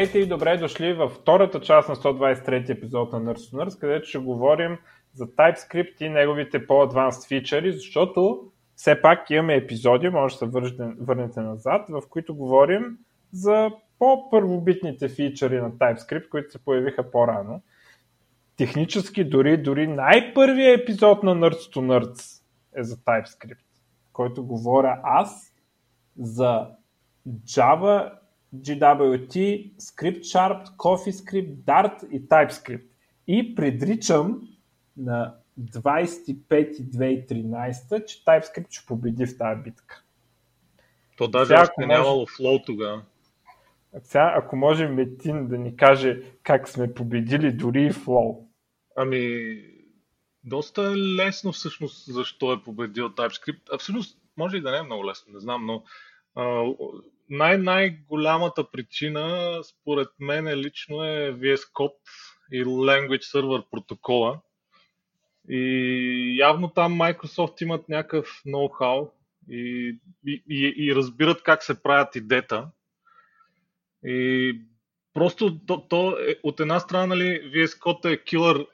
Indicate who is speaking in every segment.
Speaker 1: Здравейте и добре дошли във втората част на 123 епизод на Nurse to Nurse, където ще говорим за TypeScript и неговите по-адванст фичъри, защото все пак имаме епизоди, може да се върнете назад, в които говорим за по-първобитните фичъри на TypeScript, които се появиха по-рано. Технически дори, дори най-първият епизод на Nerds to Nerds е за TypeScript, който говоря аз за Java GWT, ScriptSharp, CoffeeScript, Dart и TypeScript. И предричам на 25.2013, че TypeScript ще победи в тази битка.
Speaker 2: То даже сега, още може... нямало флоу тогава.
Speaker 1: Сега, ако може Метин да ни каже как сме победили дори и флоу.
Speaker 2: Ами, доста е лесно всъщност защо е победил TypeScript. А всъщност, може и да не е много лесно, не знам, но а, най- най-голямата причина, според мен е лично е VS Code и Language Server протокола. И явно там Microsoft имат някакъв ноу-хау и, и, и, и разбират как се правят идета. И просто то, то е, от една страна нали, VS Code е килър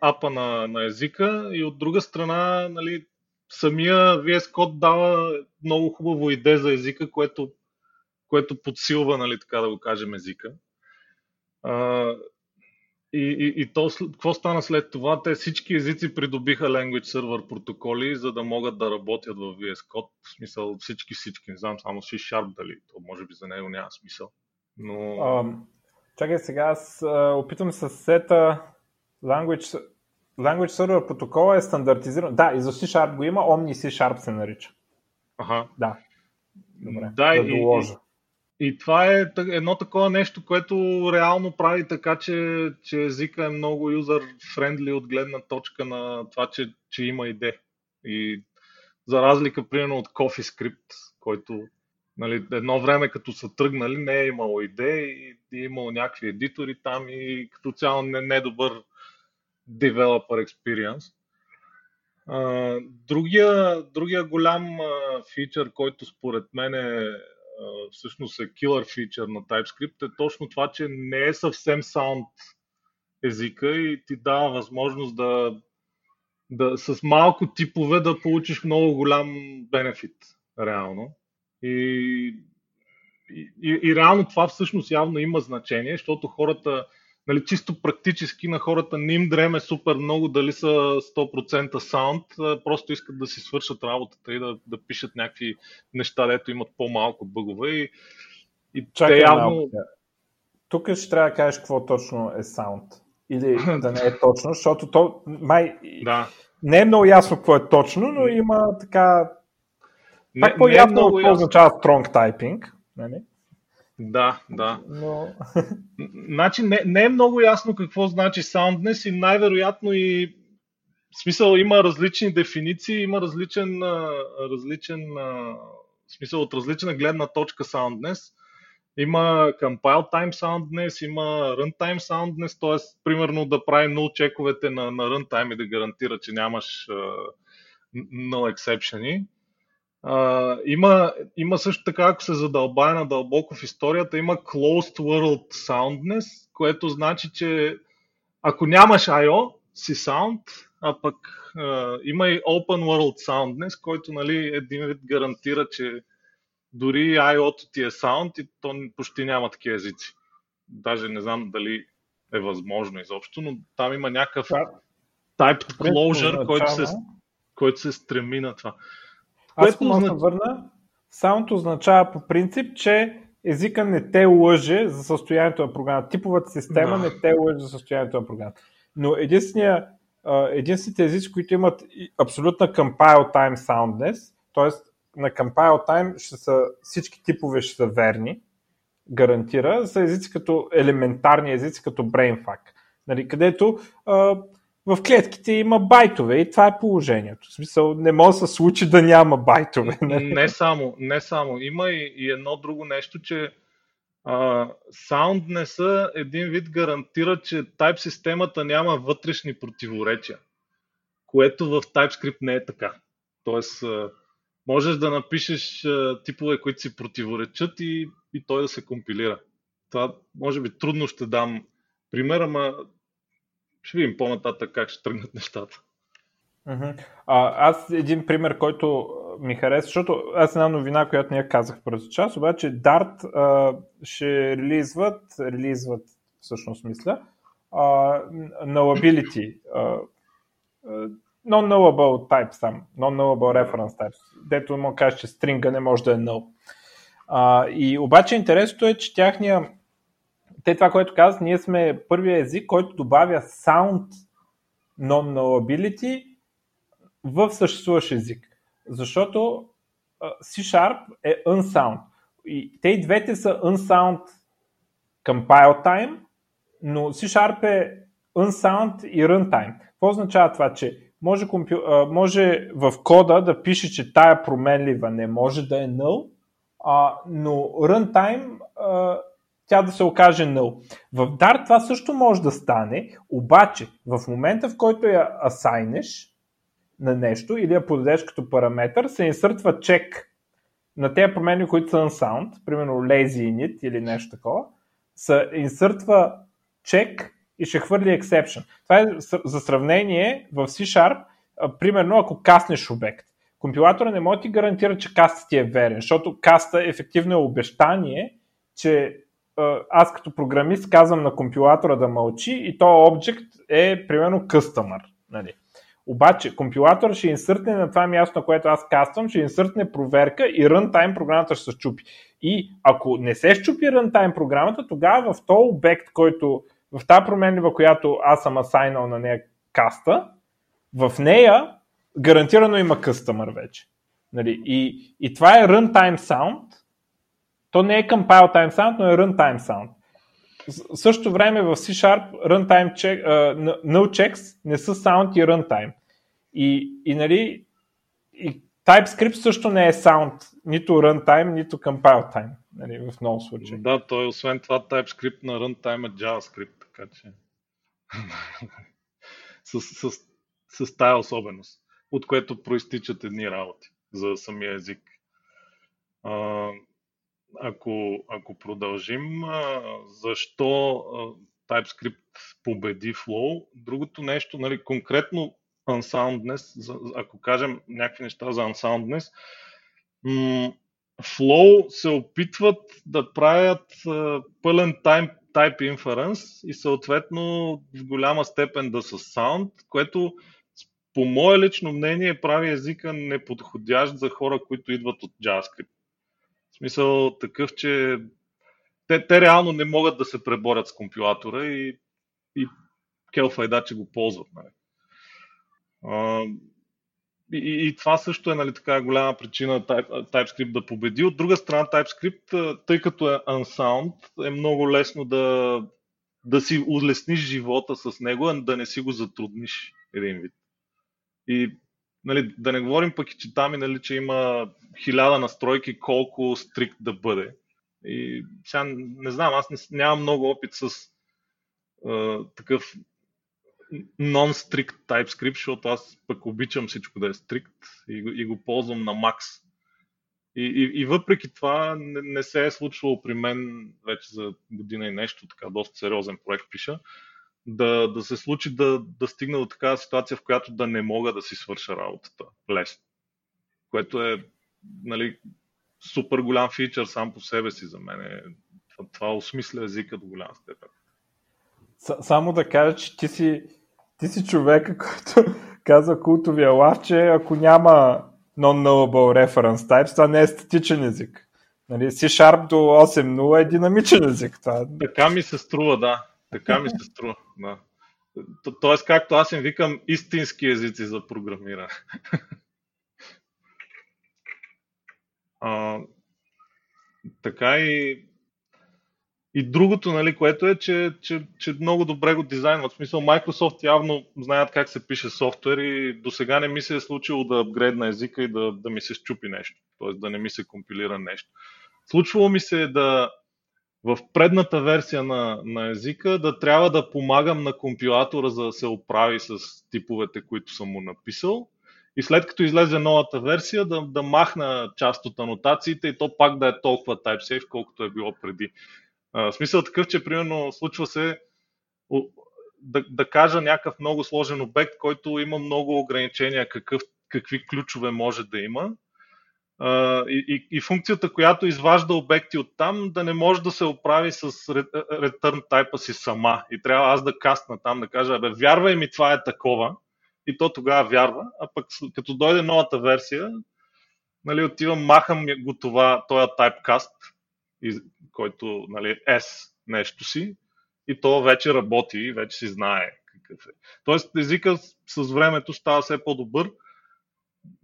Speaker 2: апа на, на езика и от друга страна нали, самия VS Code дава много хубаво идея за езика, което което подсилва, нали, така да го кажем, езика. А, и, и, и то, какво стана след това? Те всички езици придобиха Language Server протоколи, за да могат да работят в VS Code. В смисъл всички, всички. Не знам само C-Sharp дали. То може би за него няма смисъл. Но...
Speaker 1: Um, чакай сега, аз uh, опитвам с сета Language, Language Server протокола е стандартизиран. Да, и за C-Sharp го има, Omni C-Sharp се нарича.
Speaker 2: Ага.
Speaker 1: Да. Добре,
Speaker 2: да, да доложа. И, и това е едно такова нещо, което реално прави така, че, че езика е много юзър-френдли от гледна точка на това, че, че има идея. И за разлика, примерно, от CoffeeScript, който нали, едно време като са тръгнали, не е имало идеи и е имало някакви едитори там и като цяло не, не е добър developer experience. другия, другия голям фичър, който според мен е всъщност е killer feature на TypeScript е точно това, че не е съвсем sound езика и ти дава възможност да, да с малко типове да получиш много голям бенефит, реално. И, и, и реално това всъщност явно има значение, защото хората нали, чисто практически на хората не им дреме супер много дали са 100% саунд, просто искат да си свършат работата и да, да пишат някакви неща, дето имат по-малко бъгове и, и Чакай те явно... Малко.
Speaker 1: Тук ще трябва да кажеш какво точно е саунд. Или да не е точно, защото то май...
Speaker 2: Да.
Speaker 1: Не е много ясно какво е точно, но има така... Не, по-явно е какво означава strong typing. Нали?
Speaker 2: Да, да. Но... Значи не, не е много ясно какво значи soundness и най-вероятно и в смисъл има различни дефиниции, има различен, различен смисъл от различна гледна точка soundness. Има compile time soundness, има runtime soundness, т.е. примерно да прави null чековете на, на runtime и да гарантира, че нямаш uh, null exception Uh, има, има също така, ако се задълбая надълбоко в историята, има closed world soundness, което значи, че ако нямаш I.O., си sound, а пък uh, има и open world soundness, който нали, един вид гарантира, че дори I.O.-то ти е sound и то почти няма такива езици. Даже не знам дали е възможно изобщо, но там има някакъв type closure, който се, който се стреми на това.
Speaker 1: Аз което означ... върна, Sound означава по принцип, че езика не те лъже за състоянието на програмата. Типовата система да. не те лъже за състоянието на програмата. Но единствения, единствените езици, които имат абсолютна compile time soundness, т.е. на compile time ще са, всички типове ще са верни, гарантира, са езици като елементарни езици, като BrainFuck, нали, където а, в клетките има байтове и това е положението. В смисъл, не може да се случи да няма байтове.
Speaker 2: Не, не само, не само. Има и, и едно друго нещо, че Soundness един вид гарантира, че Type системата няма вътрешни противоречия, което в TypeScript не е така. Тоест, а, можеш да напишеш а, типове, които си противоречат и, и той да се компилира. това може би трудно ще дам пример, ама ще видим по-нататък как ще тръгнат нещата.
Speaker 1: А, аз един пример, който ми хареса, защото аз една новина, която ние казах през час, обаче Dart а, ще релизват, релизват всъщност мисля, а, nullability, а, non-nullable types там, non-nullable reference types, дето му каже, че стринга не може да е null. А, и обаче интересното е, че тяхния те това, което казват, ние сме първия език, който добавя sound non-nullability в съществуващ език. Защото C-Sharp е unsound. И те и двете са unsound compile time, но C-Sharp е unsound и runtime. Какво означава това, че може, компю... може в кода да пише, че тая променлива не може да е null, а, но runtime а, тя да се окаже null. В Dart това също може да стане, обаче в момента в който я асайнеш на нещо или я подадеш като параметър, се инсъртва чек на тези промени, които са unsound, примерно lazy init или нещо такова, се инсъртва чек и ще хвърли exception. Това е за сравнение в C-Sharp, примерно ако каснеш обект. Компилатора не може да ти гарантира, че каста ти е верен, защото каста ефективно е обещание, че аз като програмист казвам на компилатора да мълчи и то обект е примерно customer. Нали. Обаче компилатор ще инсъртне на това място, на което аз каствам, ще инсъртне проверка и runtime програмата ще се чупи. И ако не се щупи runtime програмата, тогава в този обект, който в тази променлива, която аз съм асайнал на нея каста, в нея гарантирано има къстъмър вече. Нали? И, и това е runtime sound. То не е compile time sound, но е runtime sound. В същото време в C-Sharp runtime check, uh, no checks не са sound и runtime. И, и, нали, и TypeScript също не е sound, нито runtime, нито compile time, нали, в много случаи.
Speaker 2: Да, той освен това TypeScript на runtime е JavaScript, така че с, с, с, с тая особеност от което проистичат едни работи за самия език. А, ако, ако продължим, защо а, TypeScript победи Flow, другото нещо, нали, конкретно unsoundness, ако кажем някакви неща за unsoundness, Flow се опитват да правят пълен type, type inference и съответно в голяма степен да са sound, което по мое лично мнение, прави езика неподходящ за хора, които идват от JavaScript. В смисъл такъв, че те, те реално не могат да се преборят с компилатора и, и келфайда, че го ползват. Нали. А, и, и това също е нали, така голяма причина TypeScript да победи. От друга страна, TypeScript, тъй като е unsound, е много лесно да, да си улесниш живота с него, а да не си го затрудниш един вид. И нали, да не говорим пък че там, нали, че има хиляда настройки колко стрикт да бъде. И сега не знам, аз не, нямам много опит с а, такъв non-strict TypeScript, защото аз пък обичам всичко да е стрикт и, и го ползвам на макс. И, и, и въпреки това не, не се е случвало при мен вече за година и нещо, така доста сериозен проект пиша, да, да се случи да, да стигна до такава ситуация, в която да не мога да си свърша работата лесно. Което е нали, супер голям фичър сам по себе си за мен. Това, това осмисля езика до голяма степен.
Speaker 1: Само да кажа, че ти си, ти си човека, който каза култовия лав, че ако няма non-nullable reference types, това не е статичен език. Нали, C-Sharp до 8.0 е динамичен език. Това...
Speaker 2: Така ми се струва, да. Така ми се струва. Да. То, тоест, както аз им викам, истински езици за програмиране. а, така и и другото, нали, което е, че, че, че много добре го дизайнват. В смисъл, Microsoft явно знаят как се пише софтуер и до сега не ми се е случило да апгрейдна езика и да, да ми се щупи нещо. Т.е. да не ми се компилира нещо. Случвало ми се да, в предната версия на, на езика да трябва да помагам на компилатора за да се оправи с типовете, които съм му написал. И след като излезе новата версия, да, да махна част от анотациите и то пак да е толкова TypeSafe, колкото е било преди. А, смисъл такъв, че примерно случва се да, да кажа някакъв много сложен обект, който има много ограничения какъв, какви ключове може да има. И, и, функцията, която изважда обекти от там, да не може да се оправи с return type си сама. И трябва аз да кастна там, да кажа, бе, вярвай ми, това е такова. И то тогава вярва. А пък като дойде новата версия, нали, отивам, махам го това, този typecast, който нали, S нещо си, и то вече работи, вече си знае какъв е. Тоест езика с времето става все по-добър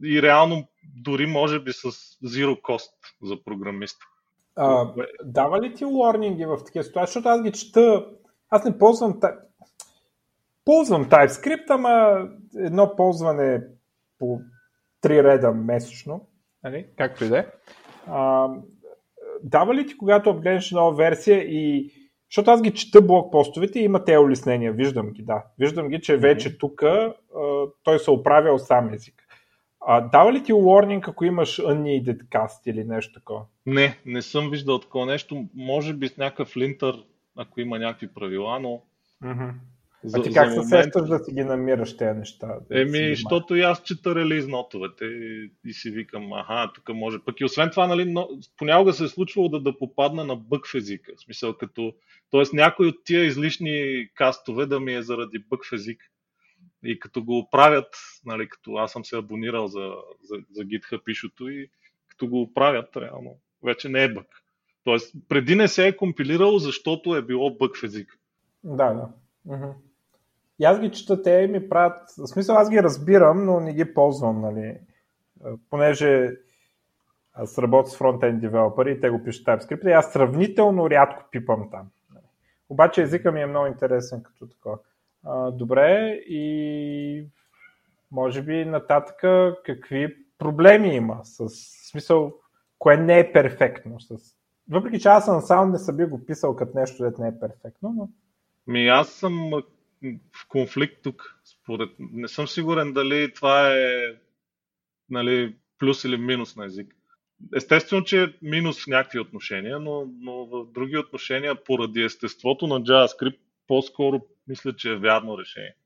Speaker 2: и реално дори може би с zero cost за програмиста.
Speaker 1: А, дава ли ти warning в такива ситуации? Защото аз ги чета, аз не ползвам ползвам TypeScript, ама едно ползване по три реда месечно, нали? както и да е. Дава ли ти, когато обгледаш нова версия и защото аз ги чета блокпостовете и има те улеснения. Виждам ги, да. Виждам ги, че вече тук той се оправя сам език. А, дава ли ти warning, ако имаш unneeded cast или нещо такова?
Speaker 2: Не, не съм виждал такова нещо. Може би с някакъв линтър, ако има някакви правила, но
Speaker 1: mm-hmm. За, а ти как се момент... сещаш да си ги намираш тези неща?
Speaker 2: Да Еми, защото и аз чета релиз нотовете и, и си викам, аха, тук може. Пък и освен това, нали, но, понякога се е случвало да, да попадна на бък в езика. В смисъл, като, т.е. някой от тия излишни кастове да ми е заради бък в език. И като го оправят, нали, като аз съм се абонирал за, за, за GitHub пишото и като го оправят, реално, вече не е бък. Тоест, преди не се е компилирало, защото е било бък в език.
Speaker 1: Да, да. Mm-hmm. И аз ги чета, те ми правят, в смисъл аз ги разбирам, но не ги ползвам, нали, понеже аз работя с фронтенд девелопери и те го пишат TypeScript и аз сравнително рядко пипам там. Обаче езика ми е много интересен като такова. Добре и може би нататък какви проблеми има с смисъл, кое не е перфектно. С... Въпреки че аз съм сам не съм би го писал като нещо, което не е перфектно, но...
Speaker 2: Ми аз съм в конфликт тук. Според... Не съм сигурен дали това е нали, плюс или минус на език. Естествено, че е минус в някакви отношения, но, но в други отношения, поради естеството на JavaScript, по-скоро мисля, че е вярно решение.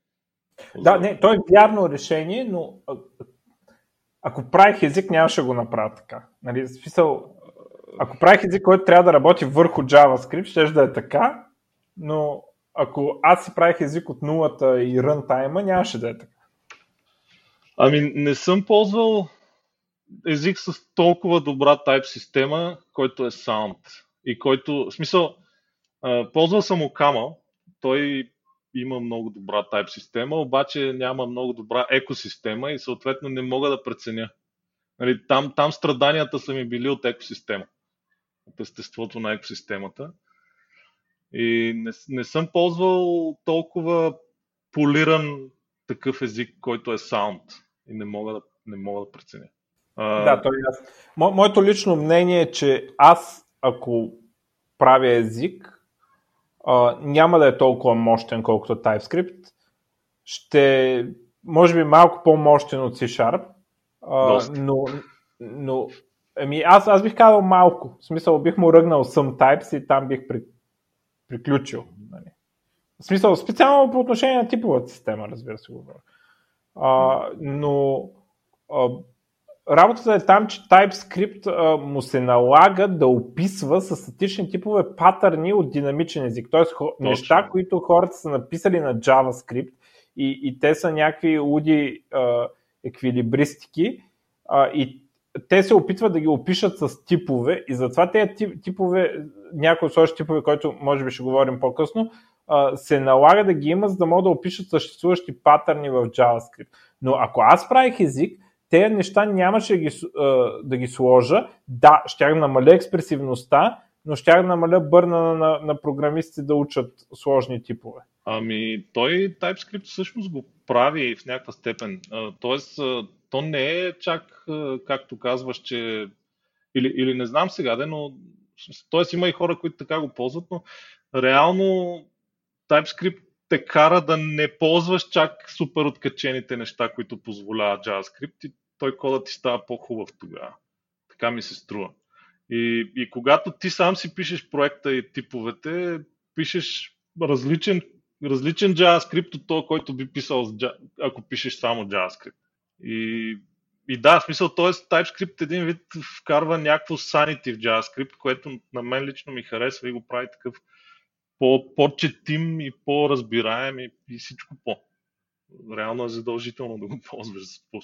Speaker 1: Да, не, то е вярно решение, но ако правих език, нямаше го направя така. Нали, смисъл, ако правих език, който трябва да работи върху JavaScript, ще да е така, но ако аз си правих език от нулата и рънтайма, нямаше да е така.
Speaker 2: Ами не съм ползвал език с толкова добра тайп система, който е Sound. И който, в смисъл, ползвал съм Окама, той има много добра тайп система, обаче няма много добра екосистема и съответно не мога да преценя. Нали, там, там страданията са ми били от екосистема, от естеството на екосистемата. И не, не съм ползвал толкова полиран такъв език, който е саунд. И не мога да, не мога да преценя.
Speaker 1: А... Да, той аз. Мо, моето лично мнение е, че аз, ако правя език, а, няма да е толкова мощен, колкото TypeScript. Ще, може би, малко по-мощен от C-Sharp, а, но, но ами аз, аз бих казал малко. В смисъл, бих му ръгнал some types и там бих при, приключил. Нали. В смисъл, специално по отношение на типовата система, разбира се, говоря. А, но а, работата е там, че TypeScript а, му се налага да описва с статични типове патърни от динамичен език. Хо, неща, които хората са написали на JavaScript и, и те са някакви луди а, еквилибристики а, и те се опитват да ги опишат с типове и затова тези типове, някои от сложни типове, които може би ще говорим по-късно, се налага да ги има, за да могат да опишат съществуващи патърни в JavaScript. Но ако аз правих език, тези неща нямаше да ги, да ги сложа. Да, щях да намаля експресивността, но щях да намаля бърна на, на, програмистите да учат сложни типове.
Speaker 2: Ами, той TypeScript всъщност го прави в някаква степен. Тоест, то не е чак, както казваш, че... Или, или не знам сега, но... Тоест има и хора, които така го ползват, но реално TypeScript те кара да не ползваш чак супер откачените неща, които позволява JavaScript и той кодът ти става по-хубав тогава. Така ми се струва. И, и когато ти сам си пишеш проекта и типовете, пишеш различен, различен JavaScript от този, който би писал, ако пишеш само JavaScript. И, и да, в смисъл, т.е. TypeScript един вид вкарва някакво sanity в JavaScript, което на мен лично ми харесва и го прави такъв по-четим и по-разбираем и, и всичко по. Реално е задължително да го ползваш,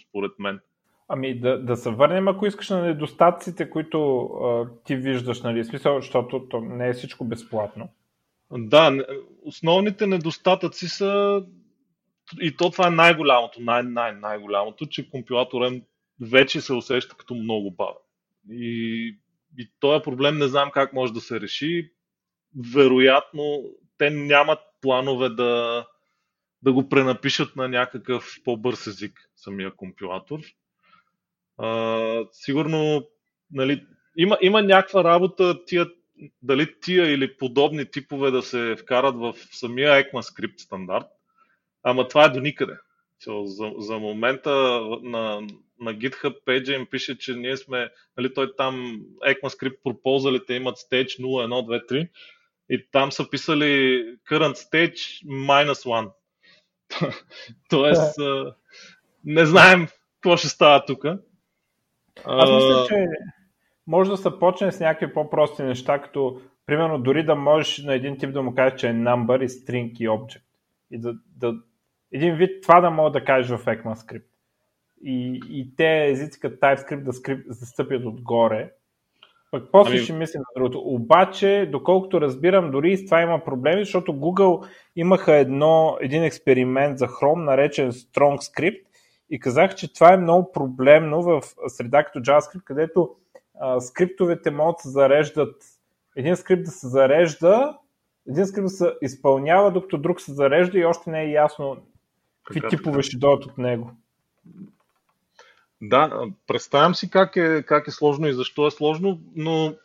Speaker 2: според мен.
Speaker 1: Ами да, да се върнем, ако искаш на недостатъците, които а, ти виждаш, нали, смисъл, защото то не е всичко безплатно.
Speaker 2: Да, основните недостатъци са и то това е най-голямото, най- най-голямото, че компилаторът вече се усеща като много бавен. И, и този проблем не знам как може да се реши. Вероятно, те нямат планове да, да го пренапишат на някакъв по-бърз език, самия компилатор. А, сигурно, нали, има, има някаква работа тия, дали тия или подобни типове да се вкарат в самия ECMAScript стандарт, ама това е до никъде. За, за момента на, на GitHub page им пише, че ние сме, нали, той там ECMAScript пропозалите имат stage 0, 1, 2, 3 и там са писали current stage minus 1. Тоест, не знаем какво ще става тук.
Speaker 1: Аз мисля, че може да се почне с някакви по-прости неща, като примерно дори да можеш на един тип да му кажеш, че е number и string и object. И да, да, един вид това да мога да кажеш в ECMAScript. И, и те езици като TypeScript да, скрип, да стъпят отгоре. Пък после ами... ще мислим на другото. Обаче, доколкото разбирам, дори и с това има проблеми, защото Google имаха едно, един експеримент за Chrome, наречен StrongScript, и казах, че това е много проблемно в среда като JavaScript, където а, скриптовете могат да се зареждат, един скрипт да се зарежда, един скрипт да се изпълнява, докато друг се зарежда и още не е ясно какви типове ще дойдат от него.
Speaker 2: Да, представям си как е, как е сложно и защо е сложно, но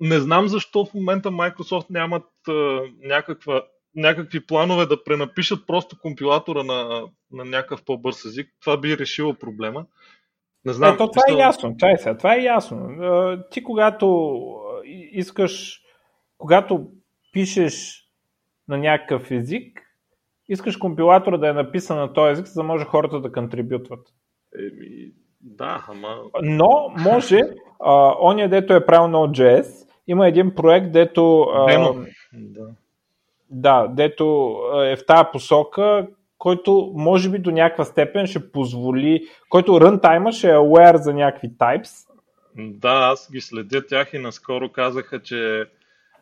Speaker 2: не знам защо в момента Microsoft нямат а, някаква някакви планове да пренапишат просто компилатора на, на някакъв по-бърз език, това би решило проблема.
Speaker 1: Не знам. Ето, това е ясно. Чай сега, това е ясно. Ти когато искаш, когато пишеш на някакъв език, искаш компилатора да е написан на този език, за да може хората да контрибютват.
Speaker 2: Еми, да, ама...
Speaker 1: Но може, а, ония дето е правил Node.js, има един проект, дето... А, да да, дето е в тази посока, който може би до някаква степен ще позволи, който рънтайма ще е aware за някакви types.
Speaker 2: Да, аз ги следя тях и наскоро казаха, че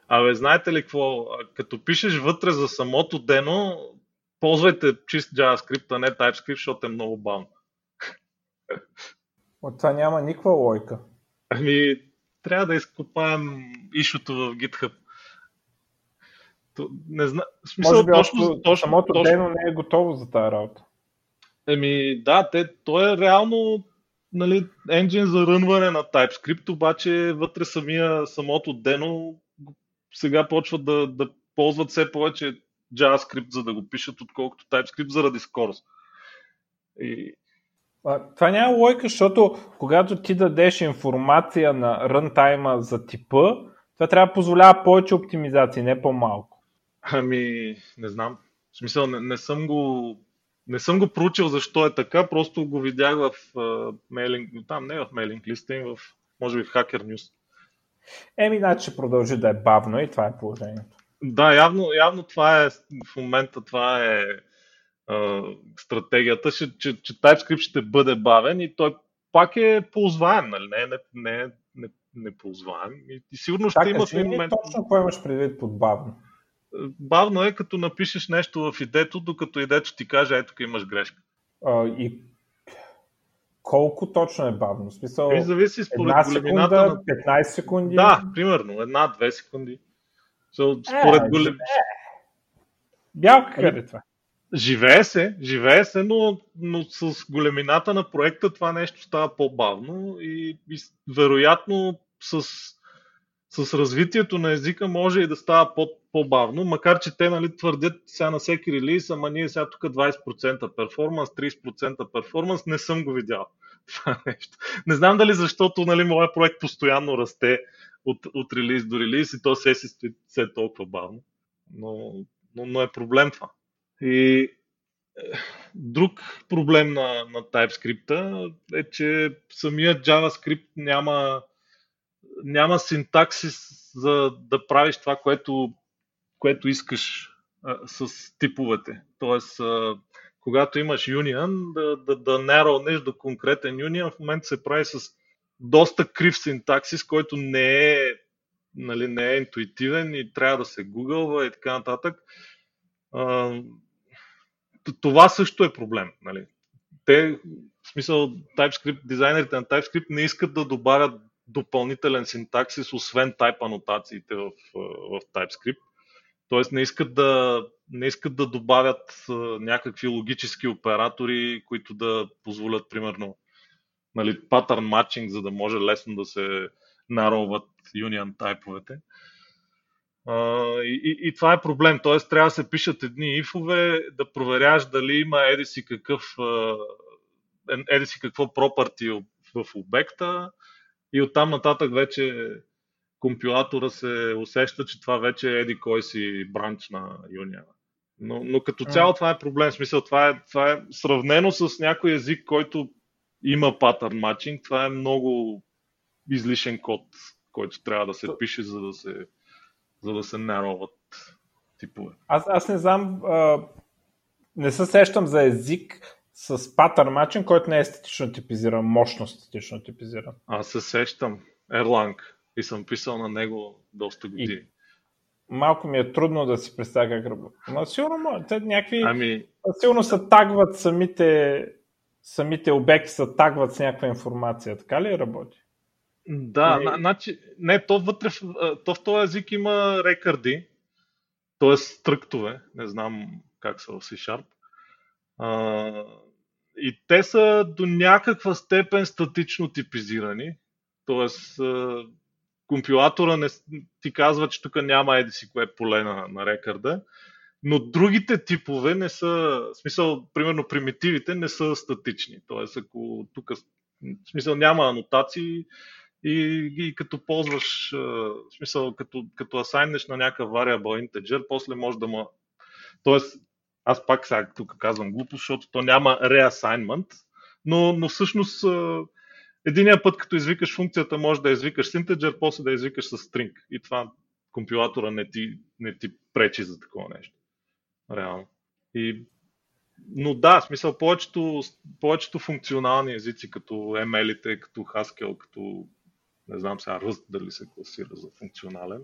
Speaker 2: Абе, знаете ли какво? Като пишеш вътре за самото дено, ползвайте чист JavaScript, а не TypeScript, защото е много бавно.
Speaker 1: От това няма никаква лойка.
Speaker 2: Ами, трябва да изкопаем ишото в GitHub не знам.
Speaker 1: Смисъл, Може би точно, точно, самото точно, дено не е готово за тази работа.
Speaker 2: Еми, да, те, то е реално нали, енджин за рънване на TypeScript, обаче вътре самия, самото дено сега почват да, да ползват все повече JavaScript, за да го пишат, отколкото TypeScript заради скорост. И...
Speaker 1: А, това няма лойка, защото когато ти дадеш информация на рънтайма за типа, това трябва да позволява повече оптимизации, не по-малко.
Speaker 2: Ами, не знам. В смисъл, не, не съм го не съм го проучил защо е така, просто го видях в uh, мейлинг, там не в мейлинг листа им, в, може би в Hacker News.
Speaker 1: Еми, значи ще продължи да е бавно и това е положението.
Speaker 2: Да, явно, явно това е, в момента това е стратегията, че, че, че TypeScript ще бъде бавен и той пак е ползваем, нали? Не, не, не, не, не ползваем. И, и сигурно ще има
Speaker 1: в момент... Точно какво имаш предвид под бавно?
Speaker 2: бавно е като напишеш нещо в идето, докато идето ти каже, ето тук имаш грешка.
Speaker 1: А, и колко точно е бавно? В смисъл,
Speaker 2: и зависи според една големината секунда,
Speaker 1: на... 15 секунди?
Speaker 2: Да, примерно, една-две секунди. So, според
Speaker 1: е, голем... Бялка къде е това?
Speaker 2: Живее се, живее се, но, но с големината на проекта това нещо става по-бавно и, и вероятно с с развитието на езика може и да става по- по-бавно, макар че те нали, твърдят сега на всеки релиз, ама ние сега тук 20% перформанс, 30% перформанс, не съм го видял това нещо. Не знам дали защото нали, моят проект постоянно расте, от, от релиз до релиз и то се си стои все толкова бавно. Но, но, но е проблем това. И е, друг проблем на, на TypeScript е, че самият JavaScript няма, няма синтаксис за да правиш това, което, което искаш а, с типовете. Тоест, а, когато имаш union, да, да, да наронеш до конкретен union, в момента се прави с доста крив синтаксис, който не е, нали, не е интуитивен и трябва да се гугълва и така нататък. А, това също е проблем. Нали. Те, в смисъл, TypeScript, дизайнерите на TypeScript не искат да добавят допълнителен синтаксис, освен type анотациите в, в TypeScript. Тоест не искат да, не искат да добавят някакви логически оператори, които да позволят, примерно, нали, патърн матчинг, за да може лесно да се нароват union тайповете. И, и, и това е проблем. Т.е. трябва да се пишат едни ифове, да проверяш дали има еди си какъв еди си какво property в обекта и оттам нататък вече компилатора се усеща, че това вече е еди кой си бранч на Union. Но, но като цяло това е проблем. В смисъл, това е, това е сравнено с някой език, който има патърн матчинг. Това е много излишен код, който трябва да се пише, за да се, за да се нароват типове.
Speaker 1: Аз, аз не знам, а, не се сещам за език с патърн матчинг, който не е естетично типизиран, мощно естетично типизиран.
Speaker 2: Аз се сещам. Erlang. И съм писал на него доста години. И
Speaker 1: малко ми е трудно да си представя как работи. Но сигурно те някакви... Ами... Сигурно се тагват самите, самите обекти, се тагват с някаква информация. Така ли работи?
Speaker 2: Да, Или... значи, не, то вътре, то в този език има рекърди, т.е. стръктове, не знам как са в C-Sharp. А, и те са до някаква степен статично типизирани, т.е компилатора не, ти казва, че тук няма еди си кое поле на, на рекърда, но другите типове не са, в смисъл, примерно примитивите не са статични. Тоест, ако тук, в смисъл, няма анотации и, и като ползваш, в смисъл, като, като асайнеш на някакъв variable integer, после може да му... Тоест, аз пак сега тук казвам глупост, защото то няма reassignment, но, но всъщност Единия път, като извикаш функцията, може да извикаш с integer, после да извикаш с string. И това компилатора не ти, не ти пречи за такова нещо. Реално. И, но да, в смисъл, повечето, повечето функционални езици, като ML-ите, като Haskell, като не знам сега Rust дали се класира за функционален,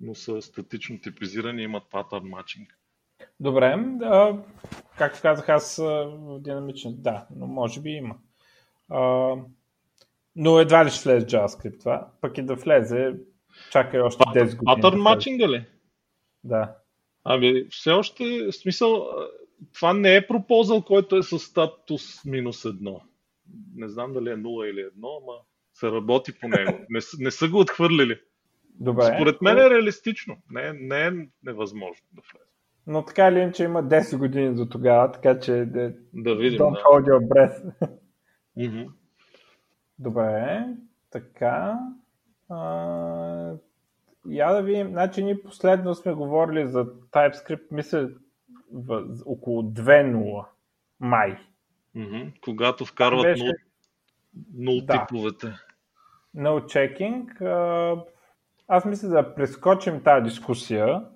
Speaker 2: но са статично типизирани и имат pattern matching.
Speaker 1: Добре, да, както казах аз в динамичен, да, но може би има. А, но едва ли ще влезе JavaScript това. Пък и да влезе, чакай още 10 години.
Speaker 2: Патърн матчинга ли?
Speaker 1: Да.
Speaker 2: Ами, все още, в смисъл, това не е пропозал, който е с статус минус едно. Не знам дали е 0 или 1, ама се работи по него. Не, не са го отхвърлили. Добре. Според мен е реалистично. Не, не е невъзможно да влезе.
Speaker 1: Но така или иначе има 10 години до тогава, така че да,
Speaker 2: да видим,
Speaker 1: don't
Speaker 2: да.
Speaker 1: hold your breath. Mm-hmm. Добре, така. А, я да видим, значи ние последно сме говорили за TypeScript, мисля, в, около 2.0 май.
Speaker 2: Mm-hmm. Когато вкарват Беше... нул, нул да. типовете.
Speaker 1: No checking. Аз мисля да прескочим тази дискусия, Добре.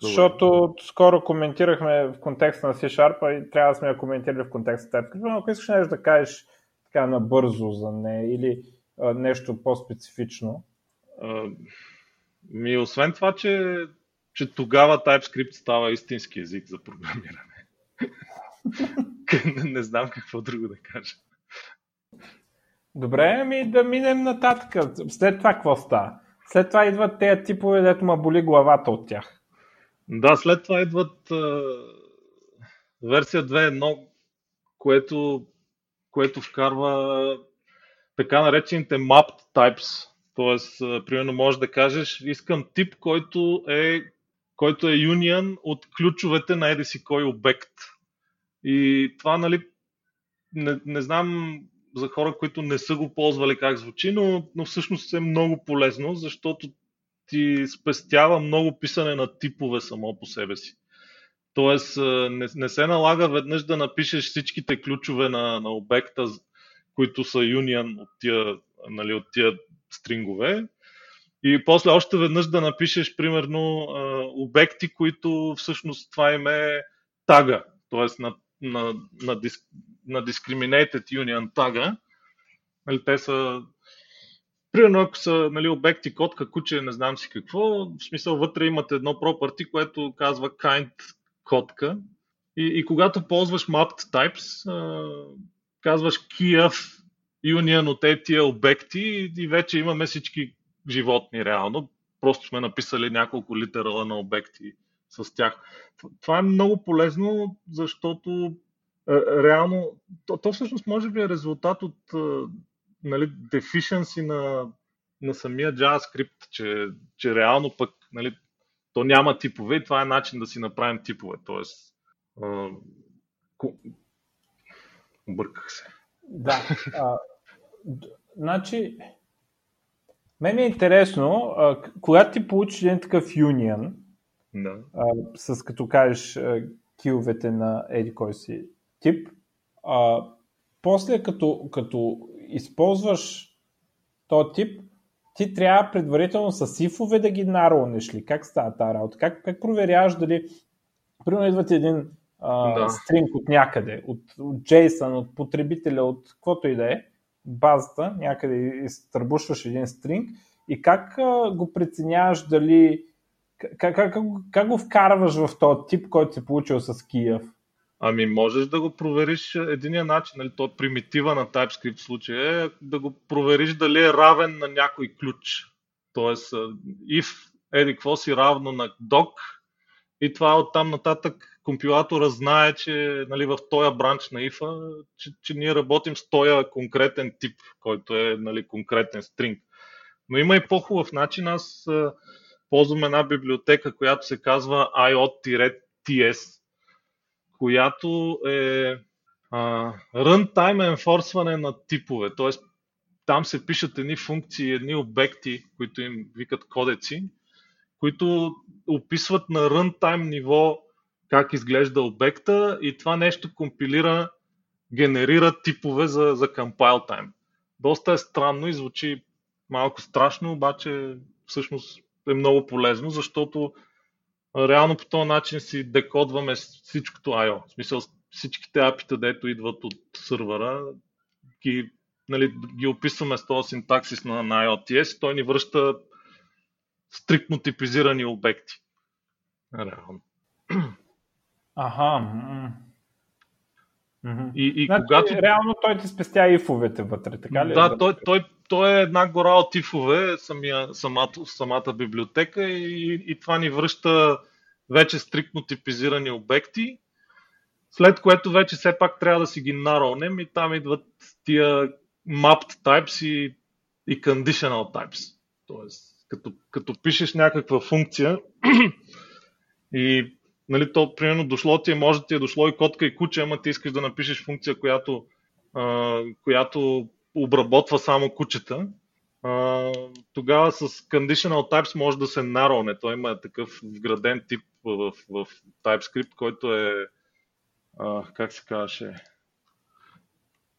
Speaker 1: защото скоро коментирахме в контекста на C-Sharp и трябва да сме я коментирали в контекста на TypeScript, но ако искаш нещо да кажеш така набързо за нея или а, нещо по-специфично?
Speaker 2: А, ми, освен това, че, че тогава TypeScript става истински език за програмиране. не, не знам какво друго да кажа.
Speaker 1: Добре, ами да минем нататък. След това какво става? След това идват тези типове, дето ма боли главата от тях.
Speaker 2: Да, след това идват а, версия 2.1, което което вкарва така наречените mapped types. Тоест, примерно можеш да кажеш, искам тип, който е, който е union от ключовете на еди си кой обект. И това, нали, не, не знам за хора, които не са го ползвали как звучи, но, но всъщност е много полезно, защото ти спестява много писане на типове само по себе си. Тоест, не, не се налага веднъж да напишеш всичките ключове на, на обекта, които са union от тия, нали, от тия стрингове. И после още веднъж да напишеш, примерно, обекти, които всъщност това им е тага, т.е. на, на, на, диск, на discriminated union тага. Нали, те са Примерно, ако са нали, обекти, котка, куче, не знам си какво, в смисъл вътре имате едно property, което казва kind котка. И, и когато ползваш mapped types, а, казваш of union от тия обекти и вече имаме всички животни реално. Просто сме написали няколко литерала на обекти с тях. Това е много полезно, защото реално, то, то всъщност може би е резултат от нали, deficiency на, на самия JavaScript, че, че реално пък нали, то няма типове и това е начин да си направим типове. Тоест, а, ку... обърках се.
Speaker 1: Да. А, значи, мен е интересно, а, когато ти получиш един такъв union,
Speaker 2: да.
Speaker 1: а, с като кажеш а, киловете на еди кой си тип, а, после като, като използваш този тип, ти трябва предварително с сифове да ги наронеш ли? Как става тази работа? Как, как проверяваш дали примерно идват един а, да. стринг от някъде, от, от JSON, от потребителя, от каквото и да е, базата, някъде изтърбушваш един стринг и как а, го преценяваш дали как, как, как, как го вкарваш в този тип, който си получил с Киев?
Speaker 2: Ами можеш да го провериш единия начин, нали, то примитива на TypeScript в случая е да го провериш дали е равен на някой ключ. Тоест, if еди какво си равно на doc и това от там нататък компилатора знае, че нали, в този бранч на if че, че ние работим с този конкретен тип, който е нали, конкретен стринг. Но има и по-хубав начин. Аз ползвам една библиотека, която се казва IOT-TS, която е а, runtime enforcement на типове. Т.е. там се пишат едни функции, едни обекти, които им викат кодеци, които описват на runtime ниво как изглежда обекта и това нещо компилира, генерира типове за, за compile time. Доста е странно и звучи малко страшно, обаче всъщност е много полезно, защото реално по този начин си декодваме всичкото I.O. В смисъл всичките апита, дето идват от сървъра, ги, нали, ги описваме с този синтаксис на, на IOTS и той ни връща стриктно типизирани обекти. Реално. И, и значи, когато...
Speaker 1: Реално той ти спестя ифовете вътре, така ли?
Speaker 2: Да, той, той, той е една гора от ифове, самия, самата, самата библиотека и, и това ни връща вече стриктно типизирани обекти, след което вече все пак трябва да си ги наронем и там идват тия mapped types и, и conditional types. Тоест, като, като пишеш някаква функция и нали, то примерно дошло ти е, може ти е дошло и котка и куче, ама ти искаш да напишеш функция, която, а, която обработва само кучета, а, тогава с conditional types може да се нароне. Той има такъв вграден тип в, в TypeScript, който е а, как се казваше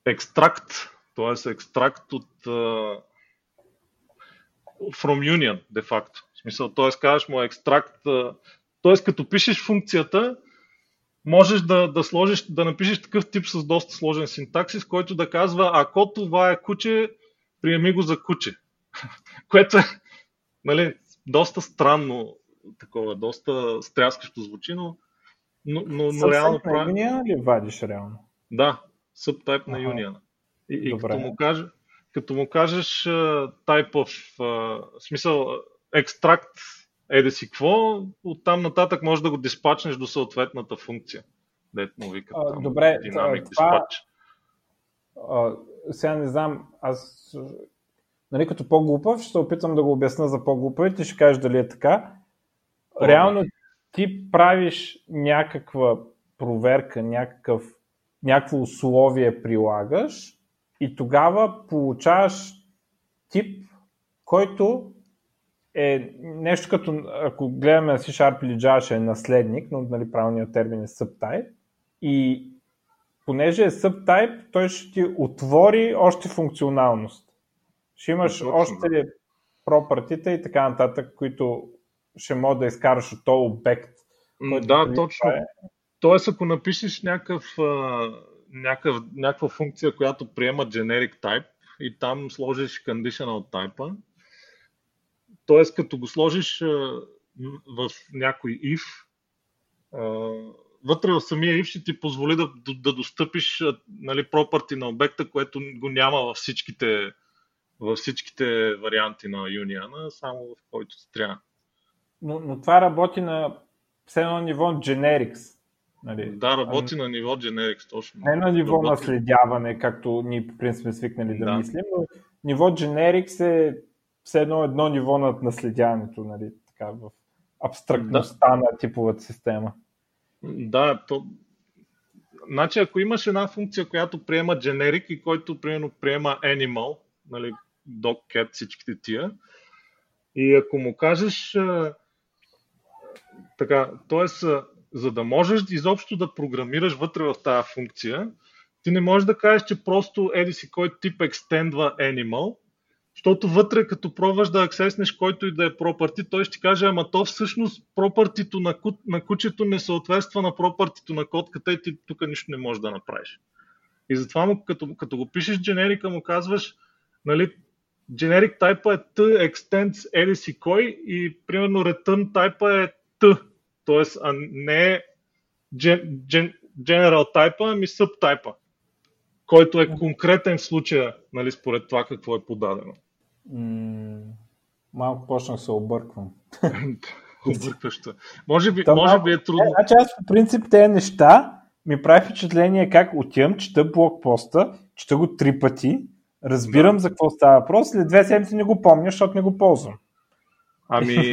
Speaker 2: екстракт, т.е. екстракт от а, from union, де факто. В смисъл, т.е. казваш му екстракт, т.е. като пишеш функцията, можеш да, да, сложиш, да напишеш такъв тип с доста сложен синтаксис, който да казва, ако това е куче, приеми го за куче. Което е нали, доста странно, такова, доста стряскащо звучи, но, но, но, но реално
Speaker 1: прави. На ли вадиш реално?
Speaker 2: Да, subtype на Union. И, и като, му каже, като му кажеш type of, uh, смисъл, екстракт еде си какво, оттам нататък може да го диспачнеш до съответната функция. Дето му викат
Speaker 1: а, там, добре, динамик това, А, сега не знам, аз нали, като по-глупав ще се опитам да го обясна за по-глупав и ти ще кажеш дали е така. Реално ти правиш някаква проверка, някакъв, някакво условие прилагаш и тогава получаваш тип, който е нещо като, ако гледаме C-Sharp или Java, ще е наследник, но нали, правилният термин е subtype. И понеже е subtype, той ще ти отвори още функционалност. Ще имаш Точно, още да. пропъртите и така нататък, които ще може да изкараш от този обект.
Speaker 2: Да, нали, точно. Е... Тоест, ако напишеш някакъв, някакъв, някаква функция, която приема generic type и там сложиш conditional type, т.е. като го сложиш в някой if, вътре в самия if ще ти позволи да, да достъпиш нали, пропърти на обекта, което го няма във всичките, във всичките варианти на Union, само в който трябва.
Speaker 1: Но, но това работи на все едно ниво generics.
Speaker 2: Нали? Да, работи а, на ниво generics, точно.
Speaker 1: Не на ниво работи... наследяване, както ние по принцип сме свикнали да, да мислим, но ниво generics е все едно едно ниво над наследяването, нали, така, в абстрактността да. на типовата система.
Speaker 2: Да, то... Значи, ако имаш една функция, която приема generic и който, примерно, приема animal, нали, dog, cat, всичките тия, и ако му кажеш така, т.е. за да можеш изобщо да програмираш вътре в тази функция, ти не можеш да кажеш, че просто еди си кой тип екстендва animal, защото вътре, като пробваш да аксеснеш който и да е property, той ще каже, ама то всъщност пропартито на, ку, на кучето не съответства на пропартито на котката и ти тук нищо не можеш да направиш. И затова му, като, като го пишеш дженерика, му казваш, нали, generic type е t extends еди си кой и примерно return type е t, т.е. а не е gen, general type, ами subtype който е конкретен в случая, нали, според това какво е подадено.
Speaker 1: Малко почнах се обърквам.
Speaker 2: Объркващо. Може би, Това, може би е трудно. Е,
Speaker 1: значи аз по принцип тези неща ми прави впечатление как отивам, чета блокпоста, чета го три пъти, разбирам да. за какво става въпрос, след две седмици не го помня, защото не го ползвам.
Speaker 2: Ами,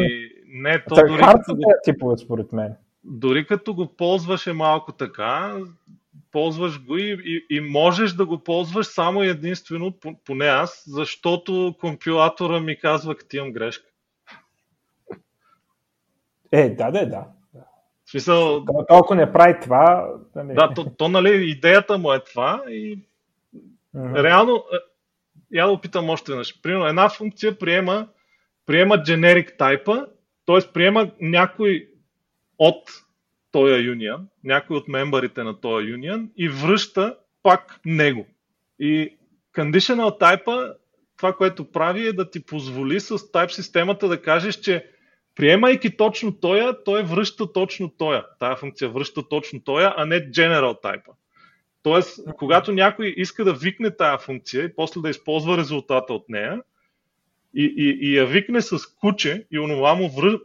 Speaker 2: не, то дори като
Speaker 1: типове, според мен.
Speaker 2: Дори като го ползваш е малко така, ползваш го и, и, и можеш да го ползваш само единствено, поне аз, защото компилатора ми казва, като имам грешка.
Speaker 1: Е, да, да, да.
Speaker 2: В смисъл...
Speaker 1: Толкова не прави това.
Speaker 2: Да, не... да то, то, нали, идеята му е това и mm-hmm. реално, е, я да опитам още веднъж. Примерно, една функция приема, приема generic type, т.е. приема някой от този юнион, някой от мембарите на този юнион и връща пак него. И conditional type това, което прави е да ти позволи с type системата да кажеш, че приемайки точно тоя, той връща точно тоя. Тая функция връща точно тоя, а не general type. Тоест, когато някой иска да викне тая функция и после да използва резултата от нея, и, и, и я викне с куче и онова му връ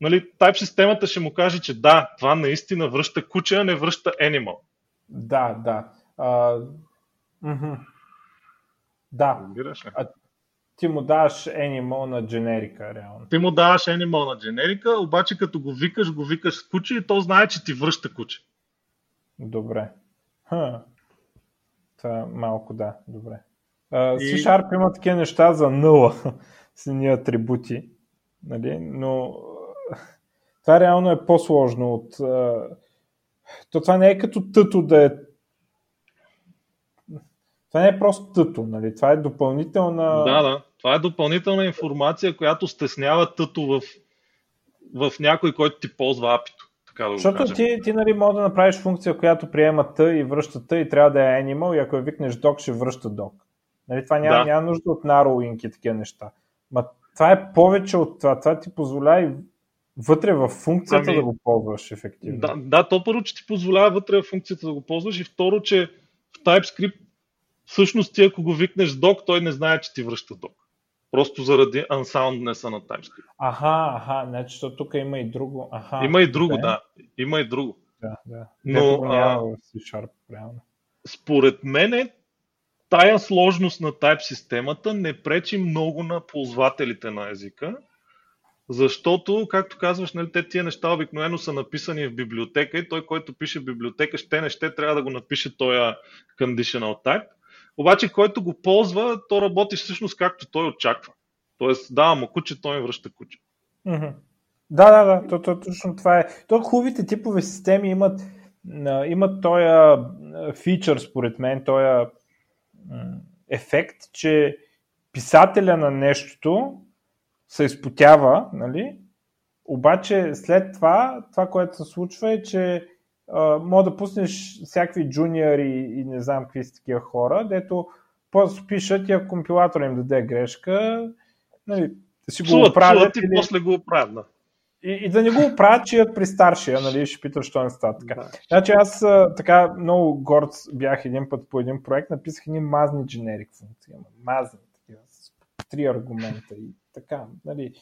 Speaker 2: нали, type системата ще му каже, че да, това наистина връща куче, а не връща animal.
Speaker 1: Да, да. А. Да. А, ти му даваш animal на дженерика, реално.
Speaker 2: Ти му даваш animal на дженерика, обаче като го викаш, го викаш с куче и то знае, че ти връща куче.
Speaker 1: Добре. Ха. Това малко да, добре. Uh, и... C-Sharp има такива неща за нула с ни атрибути, нали? но това реално е по-сложно от... То това не е като тъто да е... Това не е просто тъто, нали? Това е допълнителна...
Speaker 2: Да, да. Това е допълнителна информация, която стеснява тъто в, в някой, който ти ползва апито. Така да
Speaker 1: Защото
Speaker 2: кажем.
Speaker 1: ти, ти нали, може да направиш функция, която приема т и връща т и трябва да е animal и ако я викнеш док, ще връща док. Нали, това няма, да. няма нужда от narrowing и такива неща. Ма това е повече от това. Това ти позволява и вътре в функцията ами, да го ползваш ефективно.
Speaker 2: Да, да, то първо, че ти позволява вътре в функцията да го ползваш и второ, че в TypeScript всъщност ти ако го викнеш док, той не знае, че ти връща док. Просто заради unsoundness на TypeScript.
Speaker 1: Аха, аха, значи тук има и друго. Аха,
Speaker 2: има и друго, да. да. Има и друго.
Speaker 1: Да, да. Но, в C-Sharp, реално.
Speaker 2: Според мен тая сложност на type системата не пречи много на ползвателите на езика, защото, както казваш, нали, те тия неща обикновено са написани в библиотека и той, който пише библиотека, ще не ще трябва да го напише този conditional type. обаче който го ползва, то работи всъщност както той очаква. Тоест, дава му куче, той ми връща куче.
Speaker 1: Да, да, да, то, то, точно това е. То хубавите типове системи имат, имат този фичър, според мен, този ефект, че писателя на нещото се изпотява, нали? обаче след това, това, което се случва е, че а, мога да пуснеш всякакви джуниори и не знам какви са такива хора, дето после пишат и ако компилатор им даде грешка, нали,
Speaker 2: си го оправят. и или... после го оправят, да.
Speaker 1: И, и да не го оправят, че при старшия, нали, ще питат, що не става така. Да. Значи аз така много горд бях един път по един проект, написах едни мазни дженерик функции, мазни такива, с три аргумента и така, нали,